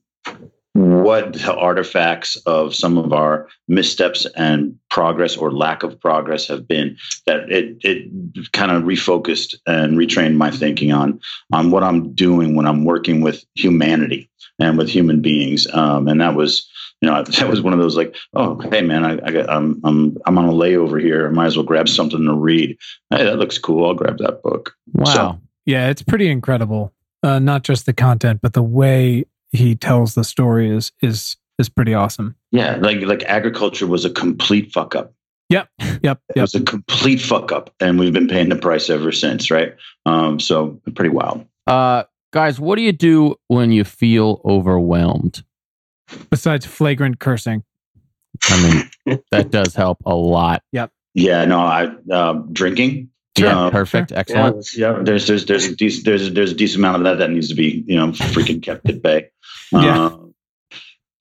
what artifacts of some of our missteps and progress or lack of progress have been that it it kind of refocused and retrained my thinking on on what I'm doing when I'm working with humanity and with human beings. Um, and that was you know that was one of those like oh hey man I, I got I'm I'm I'm on a layover here. I might as well grab something to read. Hey that looks cool. I'll grab that book. Wow. So- Yeah, it's pretty incredible. Uh, not just the content, but the way he tells the story is is is pretty awesome. yeah like like agriculture was a complete fuck up Yep, It yep. It was a complete fuck up, and we've been paying the price ever since, right? Um, so pretty wild. uh, guys, what do you do when you feel overwhelmed? Besides flagrant cursing. I mean, that does help a lot. Yep. Yeah, no, I uh, drinking. Yeah, Uh, perfect, excellent. Yeah, there's there's there's a decent there's there's a decent amount of that that needs to be you know freaking kept at bay. Yeah. Uh,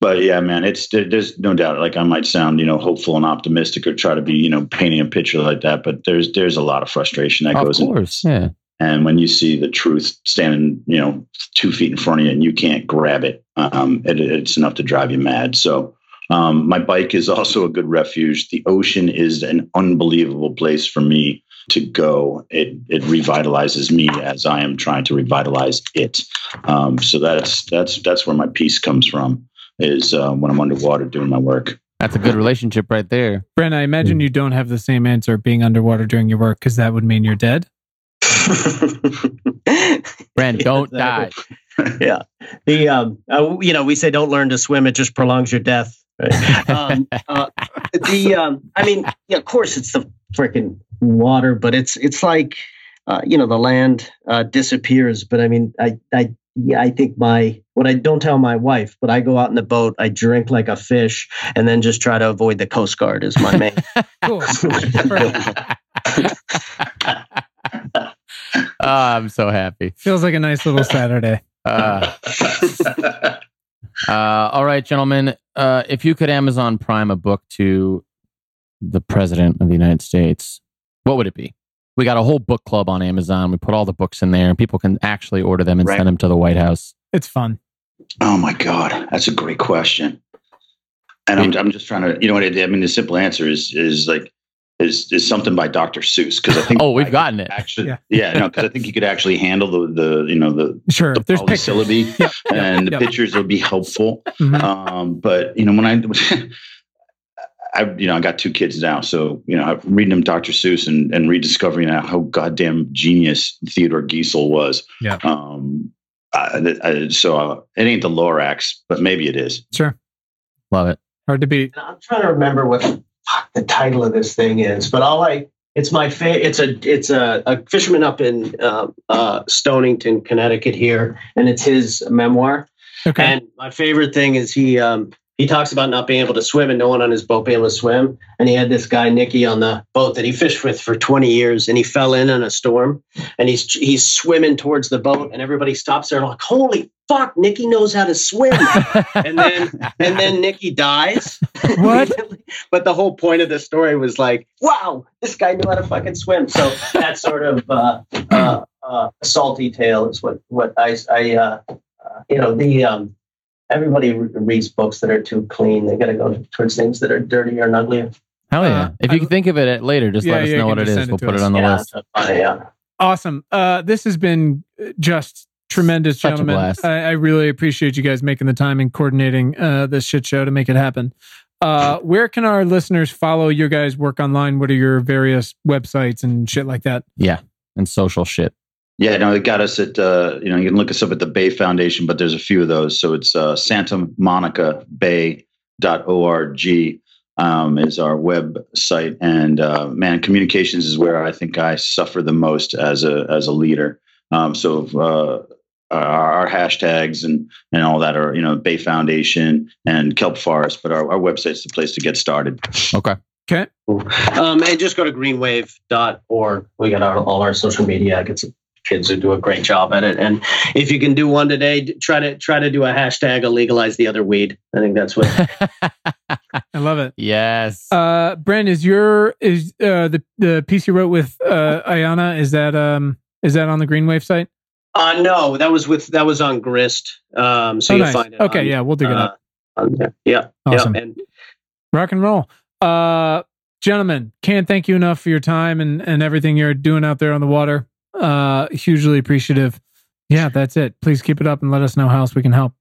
but yeah, man, it's there's no doubt. Like I might sound you know hopeful and optimistic or try to be you know painting a picture like that, but there's there's a lot of frustration that Of goes in. course, yeah. And when you see the truth standing, you know, two feet in front of you and you can't grab it, um, it, it's enough to drive you mad. So, um, my bike is also a good refuge. The ocean is an unbelievable place for me to go. It it revitalizes me as I am trying to revitalize it. Um, so that's that's that's where my peace comes from. Is uh, when I'm underwater doing my work. That's a good relationship right there. Bren, I imagine you don't have the same answer being underwater during your work because that would mean you're dead. Bren, don't die. yeah. The um, uh, you know, we say don't learn to swim; it just prolongs your death. Right? um, uh, the um, I mean, yeah, of course, it's the freaking water, but it's it's like uh, you know, the land uh, disappears. But I mean, I I yeah, I think my what I don't tell my wife, but I go out in the boat, I drink like a fish, and then just try to avoid the Coast Guard is my main. Cool. Oh, I'm so happy. Feels like a nice little Saturday. Uh, uh, all right, gentlemen. Uh, if you could Amazon Prime a book to the President of the United States, what would it be? We got a whole book club on Amazon. We put all the books in there, and people can actually order them and Right. send them to the White House. It's fun. Oh my God, that's a great question. And I'm, I'm just trying to, you know what? I I mean, the simple answer is is like is is something by Dr. Seuss because I think Oh, we've I gotten it. Actually, Yeah. yeah, no, because I think you could actually handle the the you know the Sure. the There's pictures. polysyllabi Yep, yep, and the yep. pictures would be helpful. Mhm. Um, but you know, when I, I, you know, I got two kids now, so you know, I'm reading them Dr. Seuss and, and rediscovering how goddamn genius Theodore Geisel was. Yeah. Um, I, I, so uh, it ain't the Lorax, but maybe it is. Sure. Love it. Hard to beat. I'm trying to remember what the, fuck the title of this thing is, but all I it's my fa- it's a it's a, a fisherman up in uh, uh, Stonington, Connecticut here, and it's his memoir. Okay. And my favorite thing is he um, he talks about not being able to swim and no one on his boat being able to swim. And he had this guy Nicky on the boat that he fished with for 20 years, and he fell in in a storm, and he's he's swimming towards the boat, and everybody stops there like, "Holy fuck, Nicky knows how to swim!" and then and then Nicky dies. What? but the whole point of the story was like, wow, this guy knew how to fucking swim. So that sort of uh, uh, uh, salty tale is what what I I uh, uh, you know the um, everybody re- reads books that are too clean. They got to go towards things that are dirtier and uglier. Hell yeah. Uh, if you I- can think of it at later, just Yeah, let us yeah, know what it is. it just is. send it We'll put us. it on the yeah, list. funny, yeah. Awesome. Uh, this has been just tremendous, Such a gentlemen. blast. I, I really appreciate you guys making the time and coordinating uh, this shit show to make it happen. Uh, where can our listeners follow your guys' work online? What are your various websites and shit like that? Yeah. And social shit. Yeah, no, it got us at uh, you know you can look us up at the Bay Foundation, but there's a few of those. So it's uh, Santa Monica Bay.org um, is our website, and uh, man, communications is where I think I suffer the most as a as a leader. Um, so uh, our, our hashtags and and all that are you know Bay Foundation and Kelp Forest, but our, our website's the place to get started. Okay. Okay. Um, and just go to greenwave.org. We got our, all our social media. I get some kids who do a great job at it. And if you can do one today, try to try to do a hashtag of legalize the other weed. I think that's what I love it. yes. Uh, Bren, is your is uh, the the piece you wrote with uh, Ayana? Is that um Is that on the Green Wave site? Uh, no, that was with that was on Grist. Um, so Oh, you'll nice. find it. Okay, on, yeah, we'll dig it up. uh, on there. Yeah, Awesome. yeah, and Rock and roll. Uh, gentlemen, can't thank you enough for your time and, and everything you're doing out there on the water. Uh, hugely appreciative. Yeah, that's it. Please keep it up and let us know how else we can help.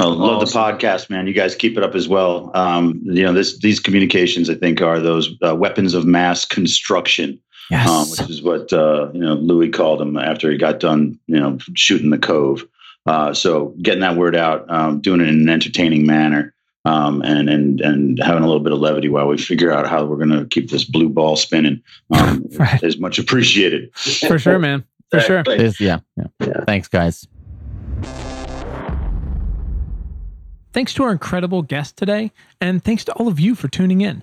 I love Awesome. the podcast, man. You guys keep it up as well. Um, you know, this these communications, I think, are those uh, weapons of mass construction, um, which is what uh, you know Louis called them after he got done, you know, shooting the cove. Uh, so getting that word out, um, doing it in an entertaining manner, um, and and and having a little bit of levity while we figure out how we're going to keep this blue ball spinning um, Right. is much appreciated. For sure, man. For sure. Is- yeah, yeah. Yeah. Thanks, guys. Thanks to our incredible guest today, and thanks to all of you for tuning in.